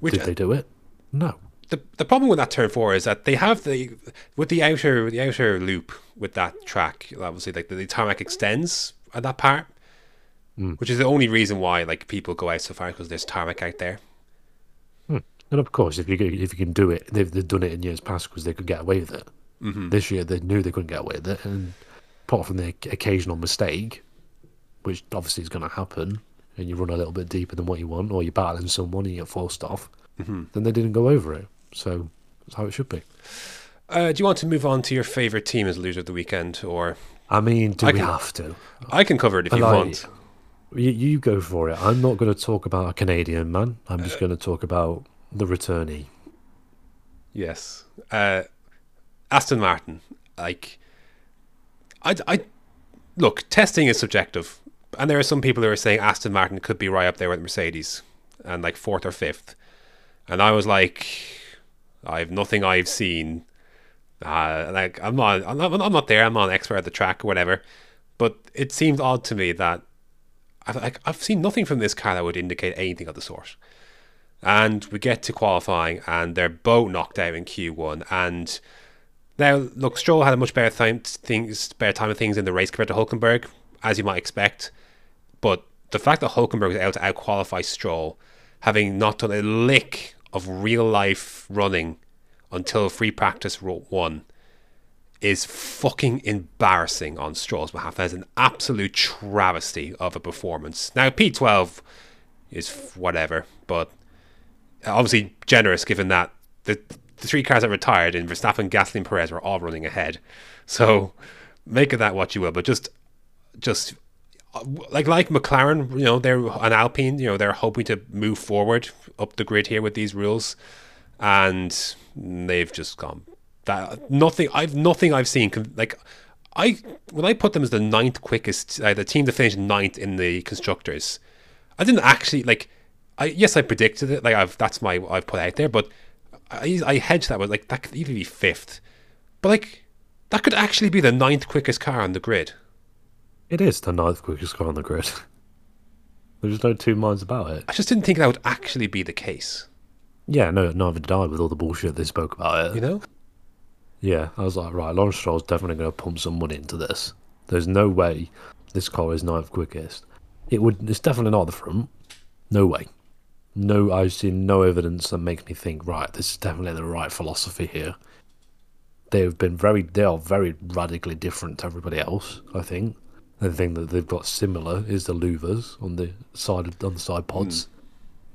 which Did they do it? No. the, the problem with that turn four is that they have the with the outer the outer loop with that track obviously like the, the tarmac extends at that part hmm. which is the only reason why like people go out so far because there's tarmac out there. And of course, if you can- if you can do it, they've, they've done it in years past because they could get away with it. Mm-hmm. This year, they knew they couldn't get away with it, and apart from the occasional mistake, which obviously is going to happen, and you run a little bit deeper than what you want, or you're battling someone and you get forced off, then they didn't go over it. So that's how it should be. Uh, do you want to move on to your favorite team as loser of the weekend, or I mean, do I we can- have to? I can cover it if you like- want. You, you go for it. I'm not going to talk about a Canadian man. I'm just going to talk about the returnee. Yes. Uh, Aston Martin. Like, I, I look. Testing is subjective, and there are some people who are saying Aston Martin could be right up there with Mercedes, and like fourth or fifth. And I was like, I've nothing I've seen. Uh, like I'm not, I'm not, I'm not there. I'm not an expert at the track or whatever. But it seemed odd to me that I've, like, I've seen nothing from this car that would indicate anything of the sort. And we get to qualifying, and they're both knocked out in Q1. And now, look, Stroll had a much better time, things, better time of things in the race compared to Hulkenberg, as you might expect. But the fact that Hulkenberg was able to outqualify Stroll, having not done a lick of real life running until free practice one, is fucking embarrassing on Stroll's behalf. That is an absolute travesty of a performance. Now, P12 is whatever, but obviously generous given that the, the three cars that retired in Verstappen, Gasly, and Perez were all running ahead. So make of that what you will, but just, just uh, like like McLaren, you know, they're an Alpine, you know, they're hoping to move forward up the grid here with these rules, and they've just gone that nothing. I've nothing I've seen like. I when I put them as the ninth quickest, uh, the team to finish ninth in the constructors, I didn't actually like. I yes, I predicted it. Like I've that's my I've put out there, but I I hedged that with like that could even be fifth, but like that could actually be the ninth quickest car on the grid. It is the ninth quickest car on the grid. [LAUGHS] There's no two minds about it. I just didn't think that would actually be the case. Yeah, no, neither did I with all the bullshit they spoke about it. You know? Yeah, I was like, right, Lawrence Stroll's definitely going to pump some money into this. There's no way this car is ninth quickest. It would. It's definitely not the front. No way. No, I've seen no evidence that makes me think right. This is definitely the right philosophy here. They've been very. They are very radically different to everybody else. I think. The thing that they've got similar is the louvers on the side on the side pods. Hmm.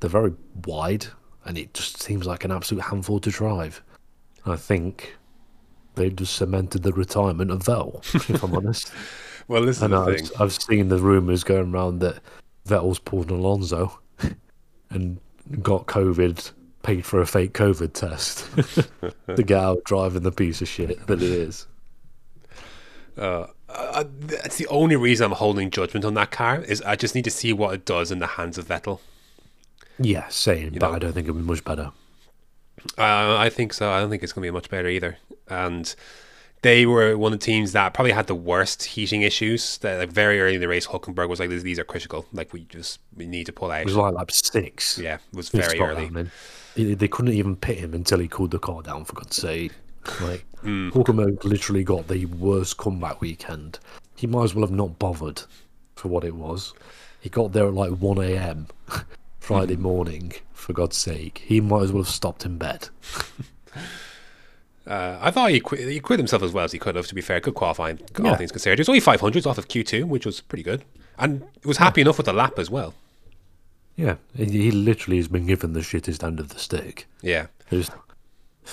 They're very wide, and it just seems like an absolute handful to drive. I think they've just cemented the retirement of Vettel, if I'm honest. [LAUGHS] Well, this is And I've. I've seen the rumours going around that Vettel's pulled an Alonso and got COVID, paid for a fake COVID test [LAUGHS] to get out driving the piece of shit that it is. Uh, that's the only reason I'm holding judgment on that car is I just need to see what it does in the hands of Vettel. Yeah, same, but know. I don't think it'll be much better. Uh, I think so. I don't think it's going to be much better either. And they were one of the teams that probably had the worst heating issues. That like very early in the race, Hulkenberg was like, "These, these are critical. Like we just we need to pull out." It was like lap six. yeah, it was very early. They couldn't even pit him until he cooled the car down, for God's sake. Like, Hmm. [LAUGHS] Hulkenberg literally got the worst comeback weekend. He might as well have not bothered for what it was. He got there at like 1 a.m. [LAUGHS] Friday morning, for God's sake. He might as well have stopped in bed. [LAUGHS] Uh, I thought he quit, he quit himself as well as he could have. To be fair, good qualifying, all Yeah. things considered. He was only 500s off of Q2, which was pretty good, and it was happy enough with the lap as well. Yeah, he, he literally has been given the shittest end of the stick. Yeah, There's,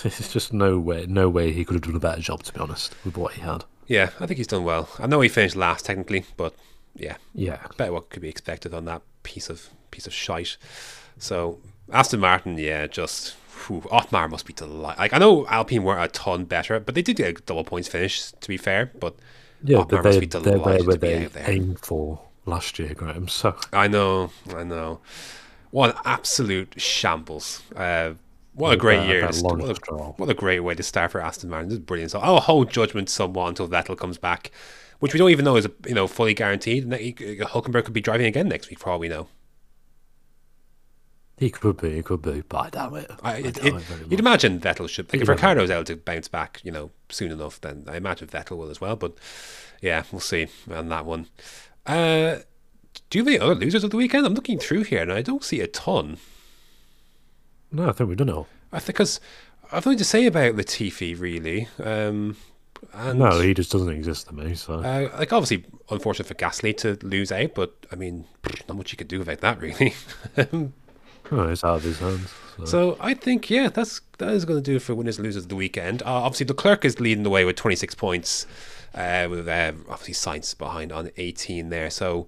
there's [LAUGHS] just no way, no way he could have done a better job, to be honest, with what he had. yeah, I think he's done well. I know he finished last technically, but yeah, Yeah, better what could be expected on that piece of piece of shite. So Aston Martin, yeah, just whew, Otmar must be delighted. Like I know Alpine weren't a ton better, but they did get a double points finish. To be fair, but yeah, Otmar but must they, be they're there delighted where to be they out there. aimed for last year, Graham. So I know, I know. What an absolute shambles. Uh, what a great that- year. that What a, what a great way to start for Aston Martin. This is brilliant. So I'll hold judgment somewhat until Vettel comes back, which we don't even know is you know fully guaranteed. Hulkenberg could be driving again next week for all we know. He could be, he could be, but I doubt it. I, I doubt it, it you'd imagine Vettel should. Like if Yeah. Ricciardo's able to bounce back, you know, soon enough, then I imagine Vettel will as well. But yeah, we'll see on that one. Uh, do you have any other losers of the weekend? I'm looking through here and I don't see a ton. No, I think we've done it all. I think because I've nothing to say about Latifi really. Um, and No, he just doesn't exist to me. So uh, like obviously unfortunate for Gasly to lose out, but I mean, not much you could do about that really. [LAUGHS] oh, it's out of his hands. So. So I think yeah, that's that is going to do it for winners and losers of the weekend. Uh, obviously, Leclerc is leading the way with 26 points, uh, with uh, obviously Sainz behind on 18 there. So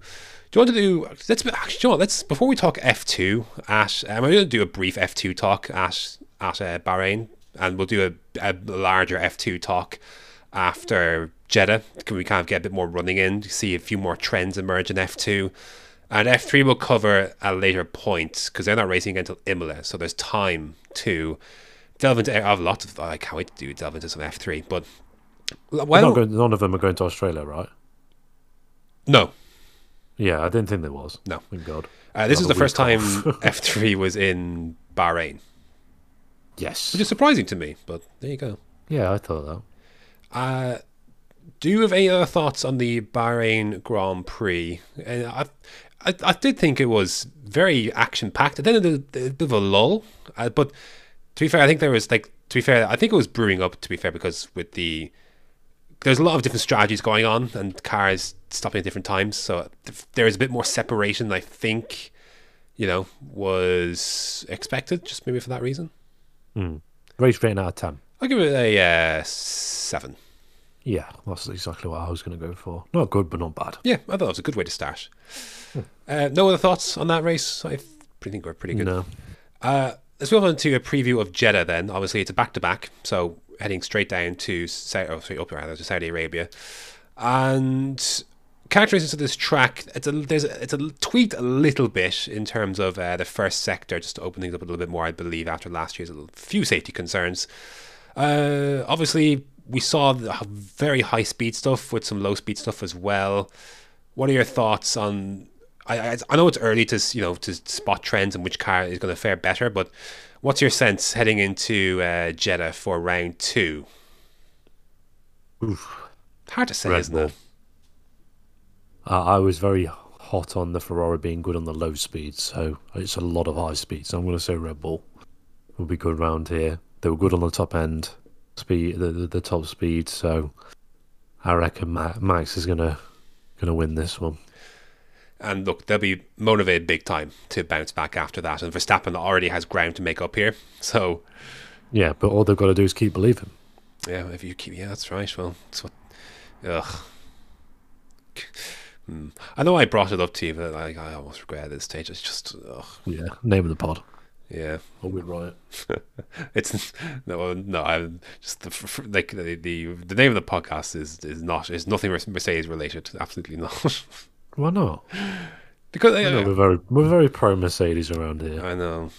do you want to do? Let's actually, you know let's before we talk F2 Ash. um, I'm going to do a brief F2 talk at at uh, Bahrain, and we'll do a, a larger F2 talk after Jeddah. Can we kind of get a bit more running in, see a few more trends emerge in F2. And F3 will cover at a later point because they're not racing until Imola, so there's time to delve into. I have lots of. I can't wait to do delve into some F3, but well, going, none of them are going to Australia, right? no, Yeah, I didn't think there was. No. Thank God. uh, this is the first time. F3 [LAUGHS] was in Bahrain, Yes. which is surprising to me. But there you go. Yeah, I thought that. Uh, do you have any other thoughts on the Bahrain Grand Prix? And I, I, I did think it was very action packed. Then a, a bit of a lull, uh, but to be fair, I think there was like to be fair, I think it was brewing up. To be fair, because with the there's a lot of different strategies going on and cars stopping at different times, so there is a bit more separation. I think, you know, was expected just maybe for that reason. Race rating out of 10. I'll give it a uh, seven. Yeah, that's exactly what I was going to go for. Not good, but not bad. Yeah, I thought it was a good way to start. Uh, no other thoughts on that race? I think we're pretty good. No. Uh, let's move on to a preview of Jeddah then. Obviously, it's a back to back, so heading straight down to Saudi, oh, sorry, up rather to Saudi Arabia. And characteristics of this track, it's a there's a, it's a tweaked a little bit in terms of uh, the first sector, just to open things up a little bit more. I believe after last year's a few safety concerns. Uh, obviously, we saw the very high speed stuff with some low speed stuff as well. What are your thoughts on? I, I know it's early to you know to spot trends and which car is going to fare better, but what's your sense heading into uh, Jeddah for round two? Oof. Hard to say, Red isn't Bull. it? Uh, I was very hot on the Ferrari being good on the low speed, so it's a lot of high speed. So I'm going to say Red Bull will be good round here. They were good on the top end speed, the, the, the top speed. So I reckon Max is going to win this one. And look, they'll be motivated big time to bounce back after that. And Verstappen already has ground to make up here, [LAUGHS] so Yeah, but all they've got to do is keep believing. yeah, if you keep yeah, that's right. Well, that's what. Ugh. Hmm. I know I brought it up to you, but I, I almost regret at this stage. It's just, ugh, Yeah, name of the pod. Yeah. I'll be right. [LAUGHS] It's no, no. I'm just the like the, the the name of the podcast is is not is nothing Mercedes related. Absolutely not. [LAUGHS] Why not? because I know I, we're very we're very pro Mercedes around here. I know.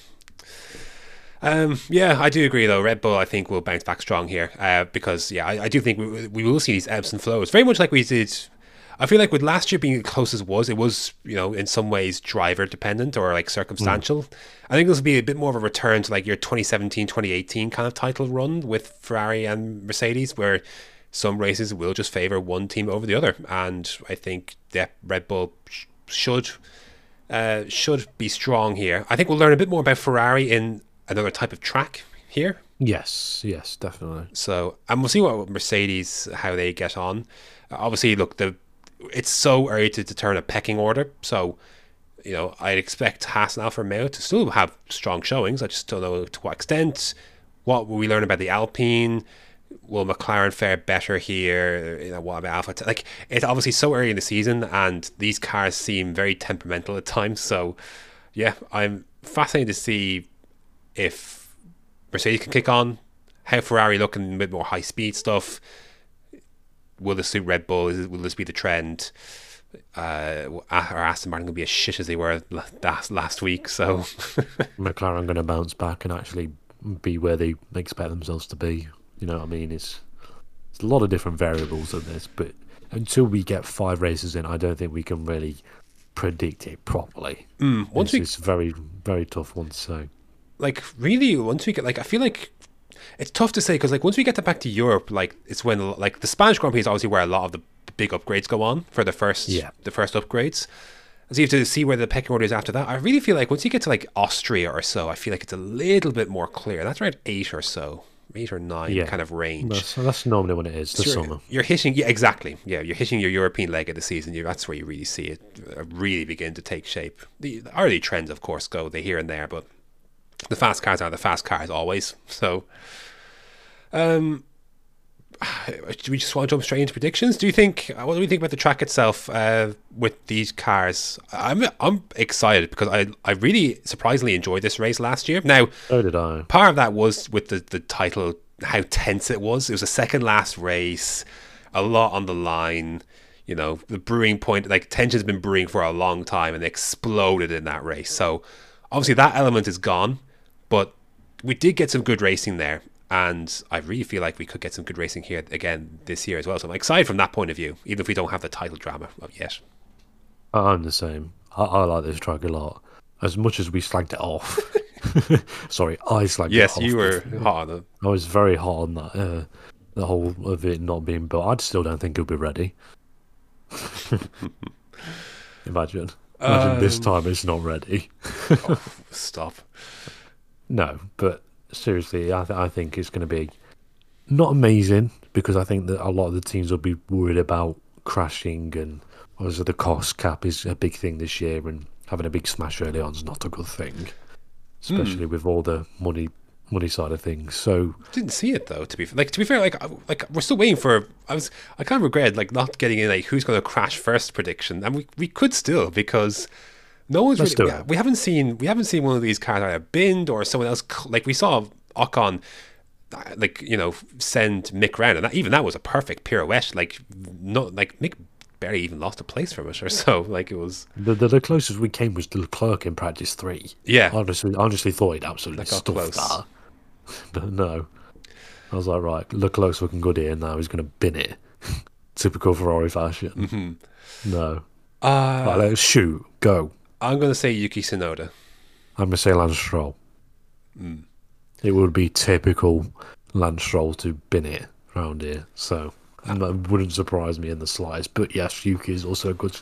Um, yeah, I do agree though. Red Bull, I think, will bounce back strong here uh, because yeah, I, I do think we, we will see these ebbs and flows, very much like we did. I feel like with last year being as close as it was, it was you know in some ways driver dependent or like circumstantial. I think this will be a bit more of a return to like your 2017, 2018 kind of title run with Ferrari and Mercedes, where some races will just favor one team over the other, and I think that Red Bull sh- should uh, should be strong here. I think we'll learn a bit more about Ferrari in another type of track here. Yes, yes, definitely. So, and we'll see what Mercedes how they get on. Uh, obviously, look, the it's so early to determine a pecking order. So, you know, I'd expect Haas and Alfa Romeo to still have strong showings. I just don't know to what extent. What will we learn about the Alpine? Will McLaren fare better here? You know, what about Alpha? Like, it's obviously so early in the season, and these cars seem very temperamental at times. So, yeah, I'm fascinated to see if Mercedes can kick on, how Ferrari looking a bit more high speed stuff. Will this suit Red Bull? Is will this be the trend? Uh, or Aston Martin going to be as shit as they were last last week? So [LAUGHS] McLaren going to bounce back and actually be where they expect themselves to be. You know what I mean? It's, it's a lot of different variables in this, but until we get five races in, I don't think we can really predict it properly. mm, once it's, we it's very, very tough one So like really once we get like I feel like it's tough to say because like once we get to back to Europe, like it's when like the Spanish Grand Prix is obviously where a lot of the big upgrades go on for the first Yeah. the first upgrades. So you have to see where the pecking order is after that. I really feel like once you get to like Austria or so, I feel like it's a little bit more clear. That's around eight or so, eight or nine Yeah. kind of range. That's, that's normally when it is the So you're, summer. you're hitting, yeah, exactly. Yeah, you're hitting your European leg of the season. You, that's where you really see it uh, really begin to take shape. The, the early trends, of course, go they here and there, but the fast cars are the fast cars always. So, um, do [SIGHS] we just want to jump straight into predictions? Do you think? What do we think about the track itself uh, with these cars? I'm I'm excited because I I really surprisingly enjoyed this race last year. Now, So did I. part of that was with the, the title, how tense it was. It was a second last race, a lot on the line. You know, the brewing point, like tension's been brewing for a long time and it exploded in that race. So obviously that element is gone, but we did get some good racing there. And I really feel like we could get some good racing here again this year as well. So I'm excited from that point of view, even if we don't have the title drama yet. I'm the same. I, I like this track a lot. As much as we slagged it off. [LAUGHS] Sorry, I slagged it Yes, you were [LAUGHS] hot on it. I was very hot on that. Uh, the whole of it not being built. I still don't think it'll be ready. [LAUGHS] Imagine. Imagine this time it's not ready. Stop. No, but seriously, I, th- I think it's going to be not amazing because I think that a lot of the teams will be worried about crashing and obviously the cost cap is a big thing this year and having a big smash early on is not a good thing, hmm. especially with all the money money side of things. So didn't see it though. To be like to be fair, like like we're still waiting for. I was I kind of regret like not getting in like who's going to crash first prediction, and we we could still because no one's Let's really. do We, it. we haven't seen we haven't seen one of these cars either binned or someone else like we saw Ocon. Like you know, send Mick round, and that, even that was a perfect pirouette. Like, not like Mick barely even lost a place from it or so. [LAUGHS] Like it was, the, the the closest we came was the Leclerc in practice three. yeah. Honestly, honestly thought he'd absolutely stuffed close. that. [LAUGHS] But no. I was like, right, Leclerc's looking good here now. He's going to bin it. [LAUGHS] Typical Ferrari fashion. No. Uh, Right, let's shoot. Go. I'm going to say Yuki Tsunoda. I'm going to say Lance Stroll. Hmm. It would be typical Lance Stroll to bin it around here. So and that wouldn't surprise me in the slightest. But yes, Yuki is also a good,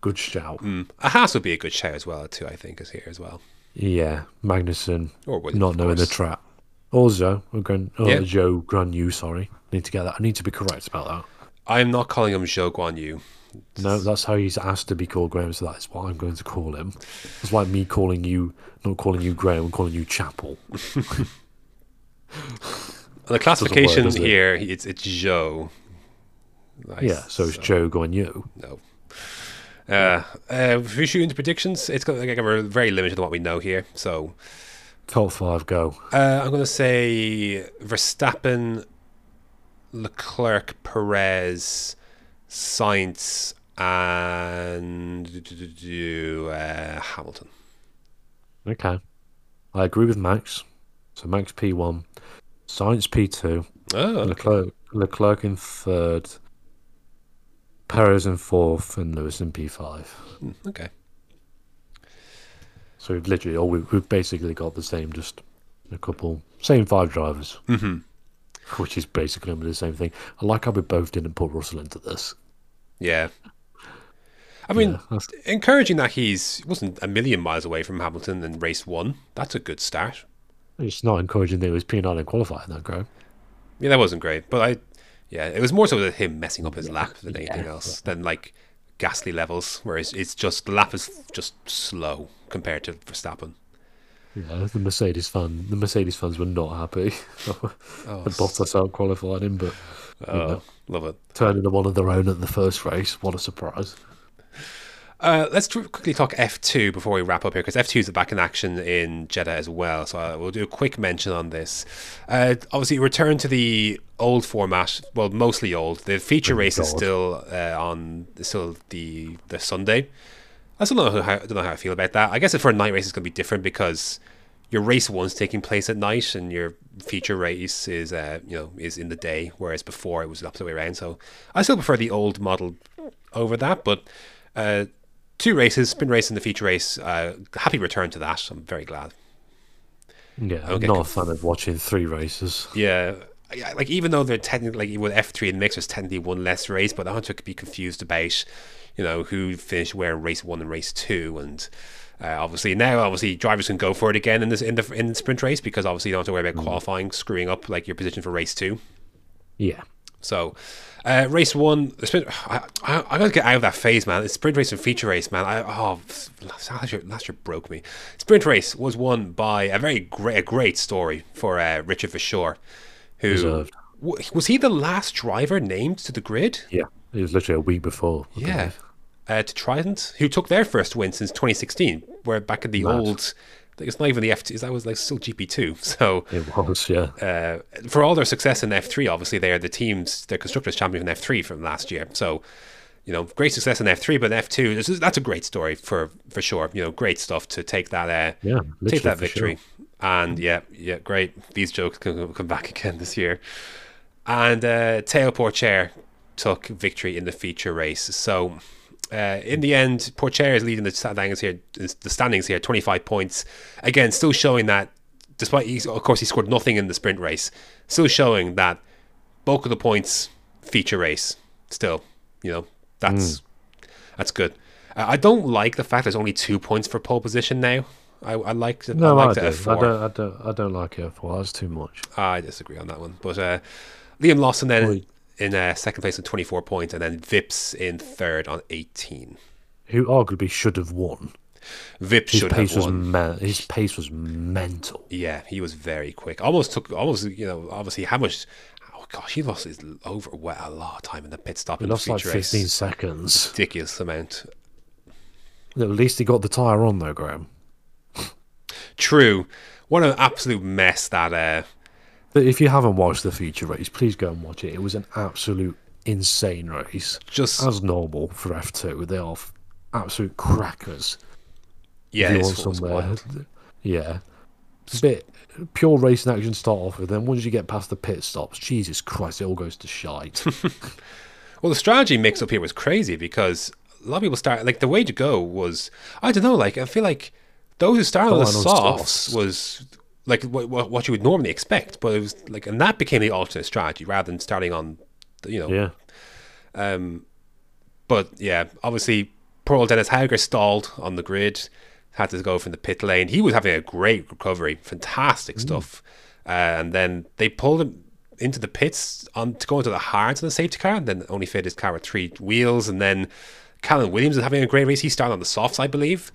good shout. A Haas would be a good shout as well too. I think is here as well. Yeah, Magnussen Or Williams, not knowing the trap. Also, Joe, or Gran, or Yeah. Joe Granu, sorry. Need to get that. I need to be correct about that. I'm not calling him Zhou Guan Yu. No, that's how he's asked to be called Graham, so that is what I'm going to call him. It's like me calling you, not calling you Graham, I'm calling you Chapel. [LAUGHS] The classification it? here, it's it's Zhou. Nice. Yeah, so it's Joe going you. No. Uh, uh, if we shoot into predictions, it's going like, we're very limited to what we know here. So Top five, go. uh, I'm going to say Verstappen, Leclerc, Perez, Sainz, and uh, Hamilton. Okay. I agree with Max. So Max P1, Sainz P2, Oh, okay. Leclerc, Leclerc in third, Perez in fourth, and Lewis in P5. okay. So we've literally, all we, we've basically got the same, just a couple, same five drivers. Mm-hmm. Which is basically going to be the same thing. I like how we both didn't put Russell into this. Yeah. I mean, Yeah, encouraging that he's wasn't a million miles away from Hamilton in race one. That's a good start. It's not encouraging that he was P9 in qualifying, though. Yeah, that wasn't great, but I, yeah, it was more so that him messing up his lap than anything else, than like ghastly levels, whereas it's just the lap is just slow compared to Verstappen. Yeah, the Mercedes fan, the Mercedes fans were not happy. [LAUGHS] Oh, the Bottas out qualified him, but oh, love it. turning them one of their own at the first race. What a surprise! Uh, let's quickly talk F2 before we wrap up here, because F2 is back in action in Jeddah as well. So uh, we'll do a quick mention on this. Uh, obviously, return to the old format. Well, mostly old. The feature race is still uh, on still the the Sunday. I still don't know how I don't know how I feel about that. I guess for a night race, it's going to be different because your race one's taking place at night, and your feature race is uh, you know is in the day, whereas before it was the opposite way around. So I still prefer the old model over that, but. Uh, two races, been race and the feature race. Uh, happy return to that. I'm very glad. Yeah, I'm not a fan of watching three races. Yeah, like even though they're technically like, with F3 and mix, was technically one less race, but I want to be confused about you know, who finished where in race one and race two, and uh, obviously now, obviously drivers can go for it again in this in the in the sprint race because obviously you don't have to worry about qualifying screwing up like your position for race two. Yeah. So, uh, race one, the sprint. I, I, I gotta get out of that phase, man. It's sprint race and feature race, man. I oh, last year, last year broke me. Sprint race was won by a very great, a great story for uh, Richard Verschoor, who was he the last driver named to the grid? Yeah. It was literally a week before. I Yeah. believe. Uh, to Trident, who took their first win since 2016, where back in the Mad. old. It's not even the F2, that was like still GP2. [LAUGHS] So, It was, yeah. uh, for all their success in F3, obviously they are the teams, they're constructors champion in F3 from last year. So, you know, great success in F3, but in F2, this is, that's a great story for for sure. You know, great stuff to take that uh, Yeah, take that victory. And yeah, yeah, great. These jokes can come back [LAUGHS] again this year. And uh, Théo Pourchaire took victory in the feature race. So. Uh, in the end, Pourchaire is leading the standings here. The standings here, twenty-five points. Again, still showing that, despite he, of course he scored nothing in the sprint race, still showing that bulk of the points feature race. Still, you know that's that's good. Uh, I don't like the fact there's only two points for pole position now. I, I like it. No, I I, like do. I don't. I don't. I don't like it four. That's too much. I disagree on that one. But uh, Liam Lawson then Oi. In uh, second place with 24 points, and then Vips in third on 18. Who arguably should have won. Vips His should pace have was won. me- his pace was mental. Yeah, he was very quick. Almost took, almost you know, obviously how much. Oh gosh, he lost his over well, a lot of time in the pit stop He in the lost like feature race. fifteen seconds. Ridiculous amount. At least he got the tire on though, Graham. True. What an absolute mess that. Uh, if you haven't watched the feature race, please go and watch it. It was an absolute insane race. just As normal for F2, they are absolute crackers. yeah, if you this want one was somewhere. Yeah. It's a bit pure racing action to start off with. Then once you get past the pit stops, Jesus Christ, it all goes to shite. [LAUGHS] Well, the strategy mix up here was crazy because a lot of people start like the way to go was I don't know. Like I feel like those who started on the Starting on softs softs. was like what, what what you would normally expect, but it was like and that became the alternate strategy rather than starting on the- you know yeah. Um, But yeah, obviously, poor old Dennis Hauger stalled on the grid, had to go from the pit lane. He was having a great recovery, fantastic stuff. Uh, and then they pulled him into the pits on to go into the hards on the safety car, and then only fit his car with three wheels. And then Callum Williams is having a great race. He started on the softs, I believe,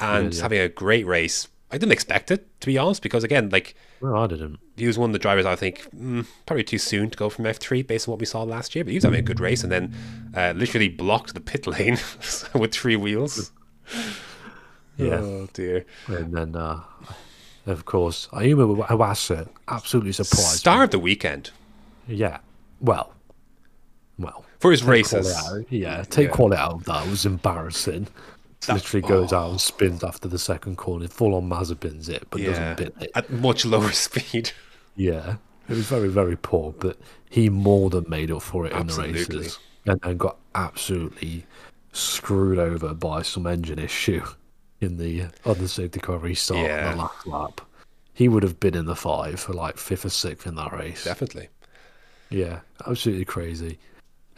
and having a great race. I didn't expect it to be honest, because again, like No, I didn't. he was one of the drivers I think mm, probably too soon to go from F3 based on what we saw last year. But he was having a good race and then uh, literally blocked the pit [LAUGHS] lane [LAUGHS] with three wheels. Yeah. Oh dear. And then, uh, of course, Ayumu Iwasa absolutely surprised. me. Star of the weekend Yeah. Well. Well. for his races. Yeah, take Yeah. quality out of that. It was embarrassing. Literally goes out and spins after the second corner. Full on Mazepin's it, but Yeah, doesn't bin it. at much lower [LAUGHS] speed. Yeah. It was very, very poor, but he more than made up for it in the Absolutely. races. And, and got absolutely screwed over by some engine issue [LAUGHS] in the other safety car restart on the last lap. He would have been in the five for like fifth or sixth in that race. Definitely. Yeah, absolutely crazy.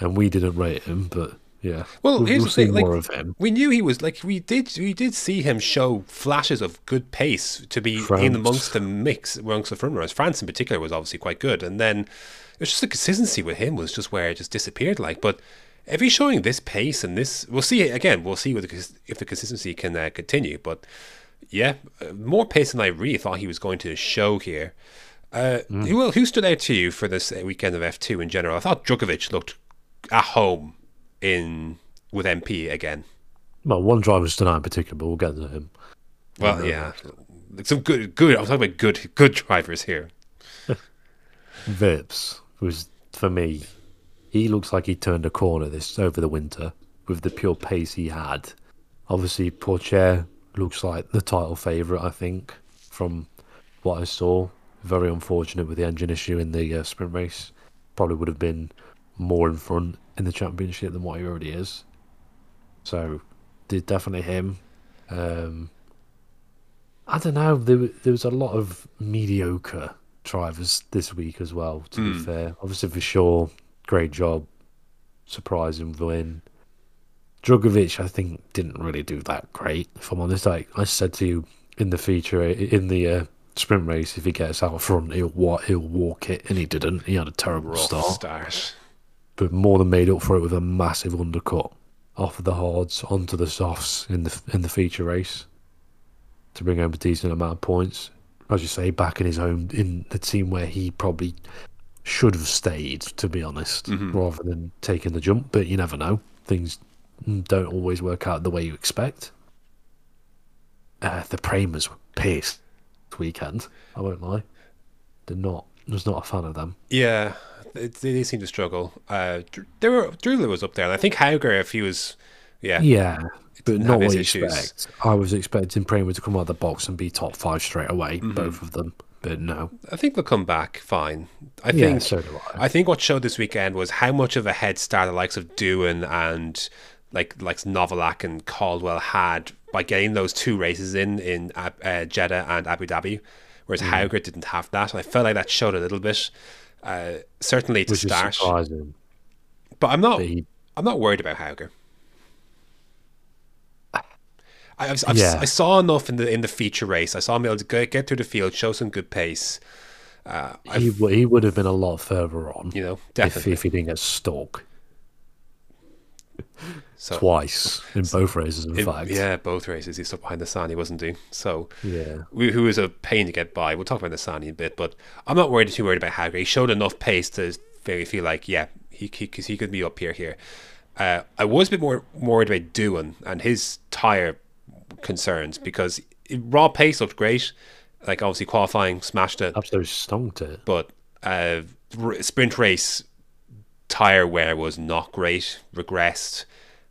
And we didn't rate him, but yeah. Well, we'll, here's we'll the thing, like- more of him. We knew he was like we did. We did see him show flashes of good pace to be in amongst the mix amongst the front runners. France in particular was obviously quite good, and then it was just the consistency with him was just where it just disappeared. Like, but if he's showing this pace and this, we'll see again. We'll see the, if the consistency can uh, continue. But yeah, uh, more pace than I really thought he was going to show here. Uh, Mm. Who who stood out to you for this uh, weekend of F two in general? I thought Drugovich looked at home in with MP again. Well, one driver's tonight in particular, but we'll get to him. Well, yeah, Like some good, good. I'm talking about good, good drivers here. [LAUGHS] Vips was for me. He looks like he turned a corner this over the winter with the pure pace he had. Obviously, Pourchaire looks like the title favourite. I think from what I saw, very unfortunate with the engine issue in the uh, sprint race. Probably would have been more in front in the championship than what he already is. So, did definitely him. Um, I don't know. There, there was a lot of mediocre drivers this week as well. To be fair, obviously for sure, great job, surprising win. Drugovich, I think, didn't really do that great. If I'm honest, like I said to you in the feature in the uh, sprint race, if he gets out front, he'll wa- he'll walk it, and he didn't. He had a terrible Rough start, start. But more than made up for it with a massive undercut off of the hards onto the softs in the in the feature race to bring home a decent amount of points. As you say, back in his home in the team where he probably should have stayed, to be honest, rather than taking the jump. But you never know; things don't always work out the way you expect. Uh, the Premas were pissed this weekend. I won't lie; they're not. Was not a fan of them. Yeah, they, they seem to struggle. Uh, they were Daruvala was up there, and I think Hauger, if he was, yeah, Yeah, but didn't what you expect. I was expecting Prema to come out of the box and be top five straight away, Mm-hmm. both of them. But no. I think they'll come back fine. I Yeah, think so do I. I think what showed this weekend was how much of a head start the likes of Doohan and like like Novalak and Caldwell had by getting those two races in in uh, Jeddah and Abu Dhabi, whereas Mm. Hauger didn't have that. And I felt like that showed a little bit. Uh, certainly to Which start, but I'm not. he- I'm not worried about Hauger. I, I've, I've, Yeah. I saw enough in the in the feature race. I saw him able to get, get through the field, show some good pace. Uh, He, w- he would have been a lot further on you know, if, definitely. if he didn't get stuck [LAUGHS] so, twice in both races, in in- fact. yeah, both races. He's stuck behind Nissany, wasn't he? So, Yeah. who who was a pain to get by. We'll talk about Nissany in a bit, but I'm not worried too worried about Hauger. He showed enough pace to very feel like, yeah, he he, 'cause he could be up here here. Uh, I was a bit more more worried about Doohan and his tire concerns because raw pace looked great. Like obviously qualifying smashed it, Absolutely stonked it. but uh, r- sprint race tire wear was not great, regressed,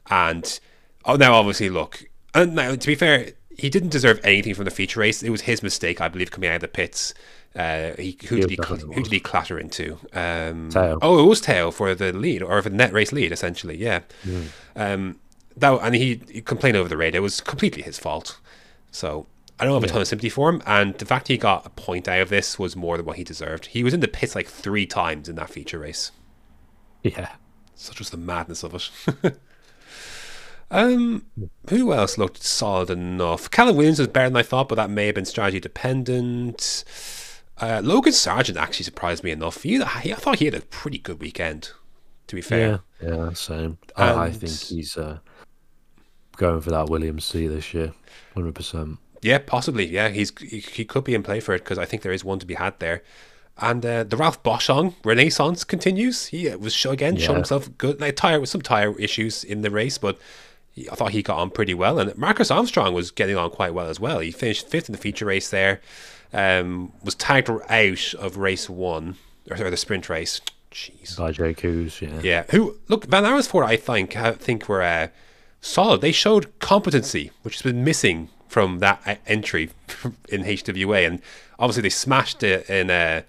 and oh, now obviously look, and now to be fair, he didn't deserve anything from the feature race. It was his mistake, I believe, coming out of the pits. Uh, he, who did he cl- who did he clatter into? Um. Oh, it was Teo for the lead or for the net race lead, essentially. Yeah. Um, that and he, he complained over the radio. It was completely his fault. So I don't have a ton of sympathy for him, and the fact he got a point out of this was more than what he deserved. He was in the pits like three times in that feature race. [LAUGHS] Yeah. Such was the madness of it. [LAUGHS] um, who else looked solid enough? Callum Williams was better than I thought, but that may have been strategy dependent. Uh, Logan Sargent actually surprised me enough. He, I thought he had a pretty good weekend. To be fair, Yeah. Yeah, same. I, I think he's uh, going for that Williams C this year. 100%. Yeah, possibly. Yeah, he's he, he could be in play for it because I think there is one to be had there. And uh, the Ralph Boschung renaissance continues. He uh, was show again, showed himself good. Like tire with some tire issues in the race, but he, I thought he got on pretty well. And Marcus Armstrong was getting on quite well as well. He finished fifth in the feature race there. Um, was tagged out of race one or, or the sprint race. Jeez. By Jake Hughes, yeah. Yeah. Who look Van Amersfoort? I think I think were uh, solid. They showed competency, which has been missing from that uh, entry in HWA, and obviously they smashed it in uh,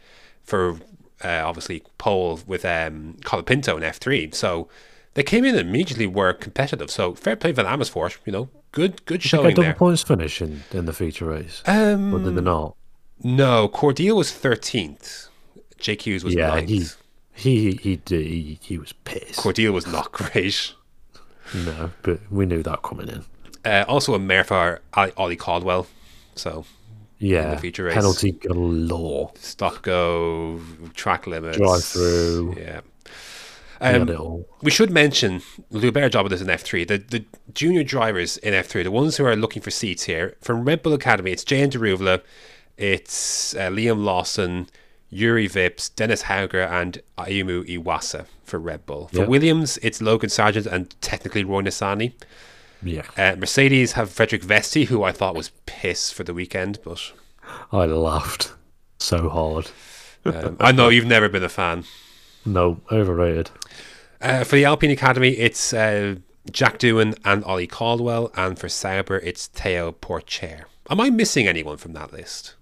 for uh, obviously pole with um, Colapinto in F three. So they came in and immediately were competitive. So fair play Van Amersfoort. You know, good good Got showing double there. points finish in, in the feature race. Um, or did they not? no, Cordeel was thirteenth. Jake Hughes was Yeah, ninth. he, he, he, he, he was pissed. Cordeel was not great. No, but we knew that coming in. Uh, also a mare for Ali, Ollie Caldwell. So Yeah, feature race. penalty galore. stop go track limits Drive through. yeah um, we should mention we'll do a better job of this in F3 the, the junior drivers in F3 the ones who are looking for seats here from Red Bull Academy it's Jehan Daruvala it's uh, Liam Lawson Yuri Vips Dennis Hauger and Ayumu Iwasa for Red Bull for. Williams it's Logan Sargent and technically Roy Nissany Yeah, uh, Mercedes have Frederik Vesti who I thought was piss for the weekend but I laughed so hard. um, I know you've never been a fan No, overrated. Uh, for the Alpine Academy, it's uh, Jack Doohan and Ollie Caldwell, and for Sauber, it's Théo Pourchaire. Am I missing anyone from that list?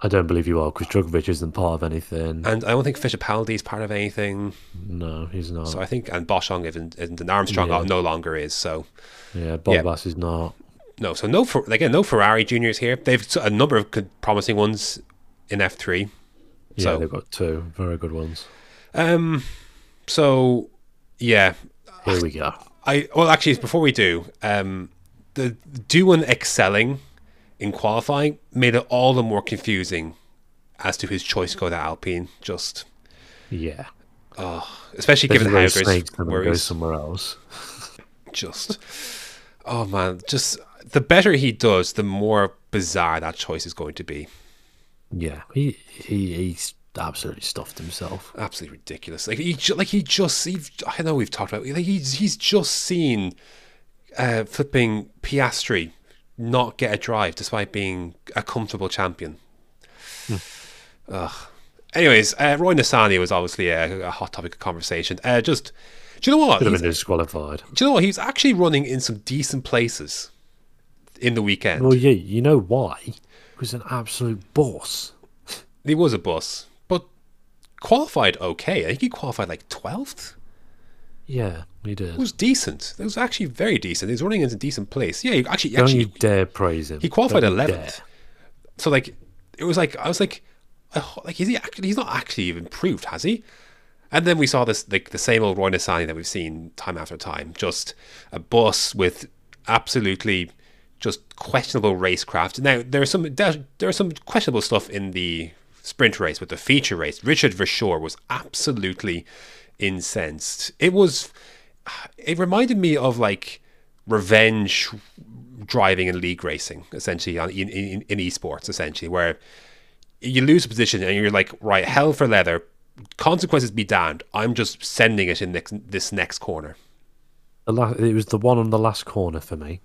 I don't believe you are because Drugovich isn't part of anything. And I don't think Fittipaldi is part of anything. no, he's not. So I think, and Boschung isn't, isn't and Armstrong Yeah. no longer is. So yeah, Bottas is not. no, so no, for again, no Ferrari juniors here. They've a number of good, promising ones in F three. Yeah, So- they've got two very good ones. Um, so yeah, Here we go. I well, actually, before we do, um, the Doohan excelling in qualifying made it all the more confusing as to his choice to go to Alpine. Just Yeah. especially given how There's there's snakes to go worries. somewhere else. Just [LAUGHS] oh man, just the better he does, the more bizarre that choice is going to be. Yeah, he he he's absolutely stuffed himself. absolutely ridiculous. Like he, like he just, he, I know we've talked about, like he's he's just seen uh, flipping Piastri not get a drive despite being a comfortable champion. Ugh. Anyways, uh, Roy Nissany was obviously a, a hot topic of conversation. Uh, just, do you know what? Could have been disqualified. do you know what? He's actually running in some decent places in the weekend. Well, yeah, you know why? He was an absolute boss. He was a boss, but qualified okay. I think he qualified like twelfth. Yeah, he did. It was decent. It was actually very decent. He was running in a decent place. Yeah, he actually, Don't actually, you dare praise him. he qualified Don't 11th. dare. so like, it was like I was like, uh, like is he actually? He's not actually even proved, has he? And then we saw this like the same old Roy Nissany that we've seen time after time. Just a bus with absolutely just questionable racecraft. Now there are some there, are some questionable stuff in the sprint race, but the feature race, Richard Verschoor was absolutely incensed. It was. It reminded me of like revenge driving in league racing, essentially on in, in, in esports, essentially where you lose a position and you're like, right, hell for leather, consequences be damned. I'm just sending it in next, this next corner. La- it was the one on the last corner for me.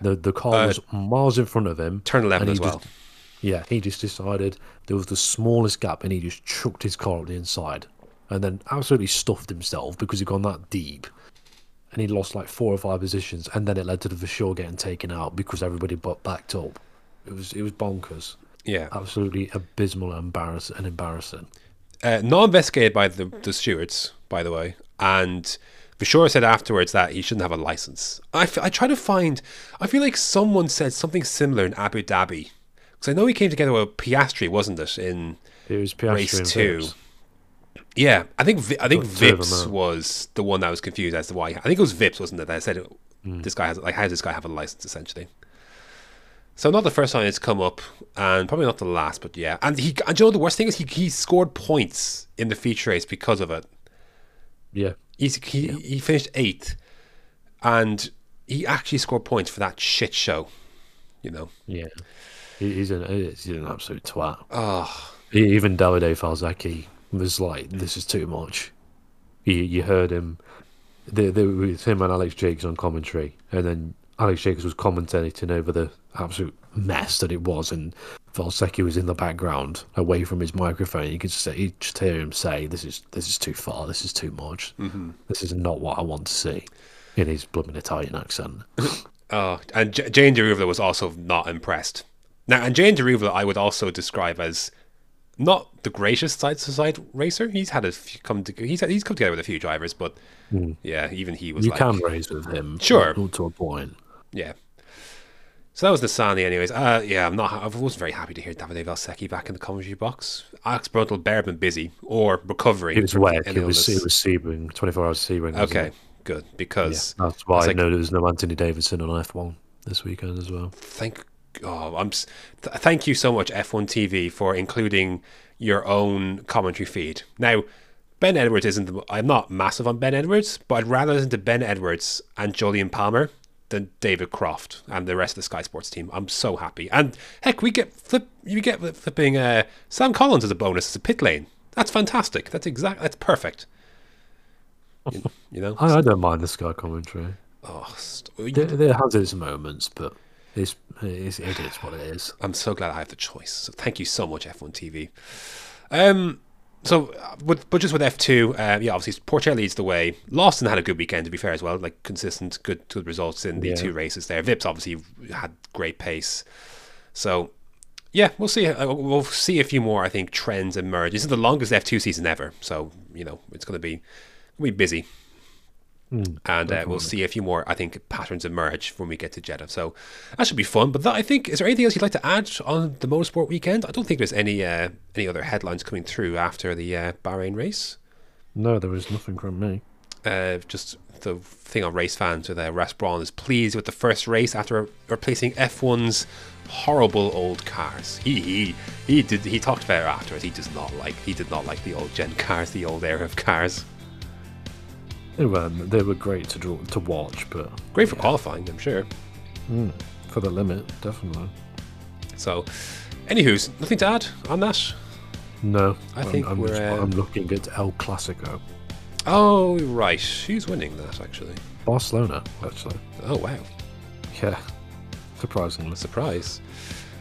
The the car uh, was miles in front of him. Turn 11 as well. just- yeah, he just decided there was the smallest gap, and he just chucked his car up the inside, and then absolutely stuffed himself because he'd gone that deep, and he lost like four or five positions, and then it led to the Verschoor getting taken out because everybody but backed up. It was it was bonkers, Yeah. absolutely abysmal and embarrassing and embarrassing. Uh, not investigated by the, the stewards, by the way. And Verschoor said afterwards that he shouldn't have a license. I, f- I try to find, I feel like someone said something similar in Abu Dhabi. Because I know he came together with Piastri, wasn't it? In It was Piastri race two. Vips. Yeah, I think I think Two of them Vips was the one that was confused as to why. I think it was Vips, wasn't it? That said, Hmm. this guy has like, how does this guy have a license essentially? So not the first time it's come up, and probably not the last, but yeah. And he, and you know the worst thing is he he scored points in the feature race because of it. Yeah, He's, he he finished eighth, and he actually scored points for that shit show. You know, Yeah, he's an he's an absolute twat. oh Even Davide Valsecchi was like, "This is too much." You, you heard him, the, the, with him and Alex Jacobs on commentary, and then Alex Jacobs was commentating over the absolute mess that it was, and Valsecchi was in the background, away from his microphone. You could just say, just hear him say, "This is this is too far. This is too much. Mm-hmm. This is not what I want to see." In his blooming Italian accent. [LAUGHS] Oh, and J- Jehan Daruvala was also not impressed. Now, and Jehan Daruvala, I would also describe as not the greatest side to side racer. He's had a few come to, he's had, he's come together with a few drivers, but hmm. yeah, even he was you like, can raise with him, Sure. to a point. Yeah. So that was Nissany, anyways. Uh, yeah, I'm not. I wasn't very happy to hear Davide Valsecchi back in the commentary box. Alex Brundle bear been busy or recovering. It was wet. It was it was Sebring, twenty four hours Sebring. okay, good Yeah, because that's why I like- know there was no Anthony Davidson on F one this weekend as well. thank oh I'm th- thank you so much F1 TV for including your own commentary feed. Now, Ben Edwards isn't. The, I'm not massive on Ben Edwards, but I'd rather listen to Ben Edwards and Jolyon Palmer than David Croft and the rest of the Sky Sports team. I'm so happy. And heck, we get flip. You get flipping uh, Sam Collins as a bonus as a pit lane. That's fantastic. That's exact. That's perfect. You, you know. [LAUGHS] I, I don't mind the Sky commentary. Oh, st- There, there has its moments, but it's, it's it is what it is. I'm so glad I have the choice. So thank you so much, F1 TV. Um, so, uh, but, but just with F2, uh, yeah, obviously Pourchaire leads the way. Lawson had a good weekend, to be fair, as well. Like consistent, good, good results in the Yeah. two races there. Vips obviously had great pace. So, yeah, we'll see. Uh, We'll see a few more, I think, trends emerge. This is the longest F2 season ever, so you know it's going to be be busy and uh, we'll see a few more, I think, patterns emerge when we get to Jeddah. So that should be fun. But that, I think, is there anything else you'd like to add on the motorsport weekend? I don't think there's any uh, any other headlines coming through after the uh, Bahrain race. No, there is nothing from me. uh, just the thing on race fans with uh, Ross Brawn is pleased with the first race after replacing F1's horrible old cars. He he he did he talked about it afterwards. He does not like he did not like the old gen cars, the old era of cars. They were they were great to draw, to watch, but Great for qualifying, I'm sure. for the limit, definitely. So, anywho's nothing to add on that. No, I I'm- think I'm, we're, just- uh, I'm looking at El Clasico, Oh right, who's winning that actually? Barcelona, actually. Oh wow. Yeah, surprisingly. surprise.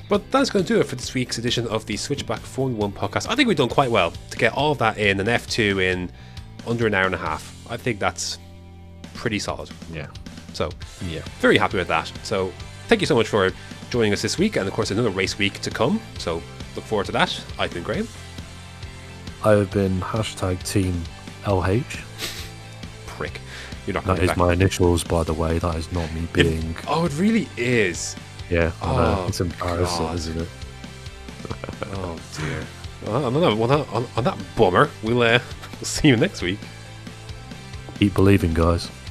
But that's going to do it for this week's edition of the Switchback Formula One podcast. I think we've done quite well to get all of that in an F2 in under an hour and a half. I think that's pretty solid. Yeah, So, yeah. very happy with that. So, thank you so much for joining us this week, and of course, another race week to come. So, look forward to that. I've been Graham. I have been hashtag Team LH. Prick. You're not That is back. my initials, by the way. That is not me being. Oh, it really is. Yeah. Oh, it's embarrassing, God. isn't it? Oh dear. Well, on, that, on, that, on, on that bummer, we'll uh, [LAUGHS] we'll see you next week. Keep believing, guys.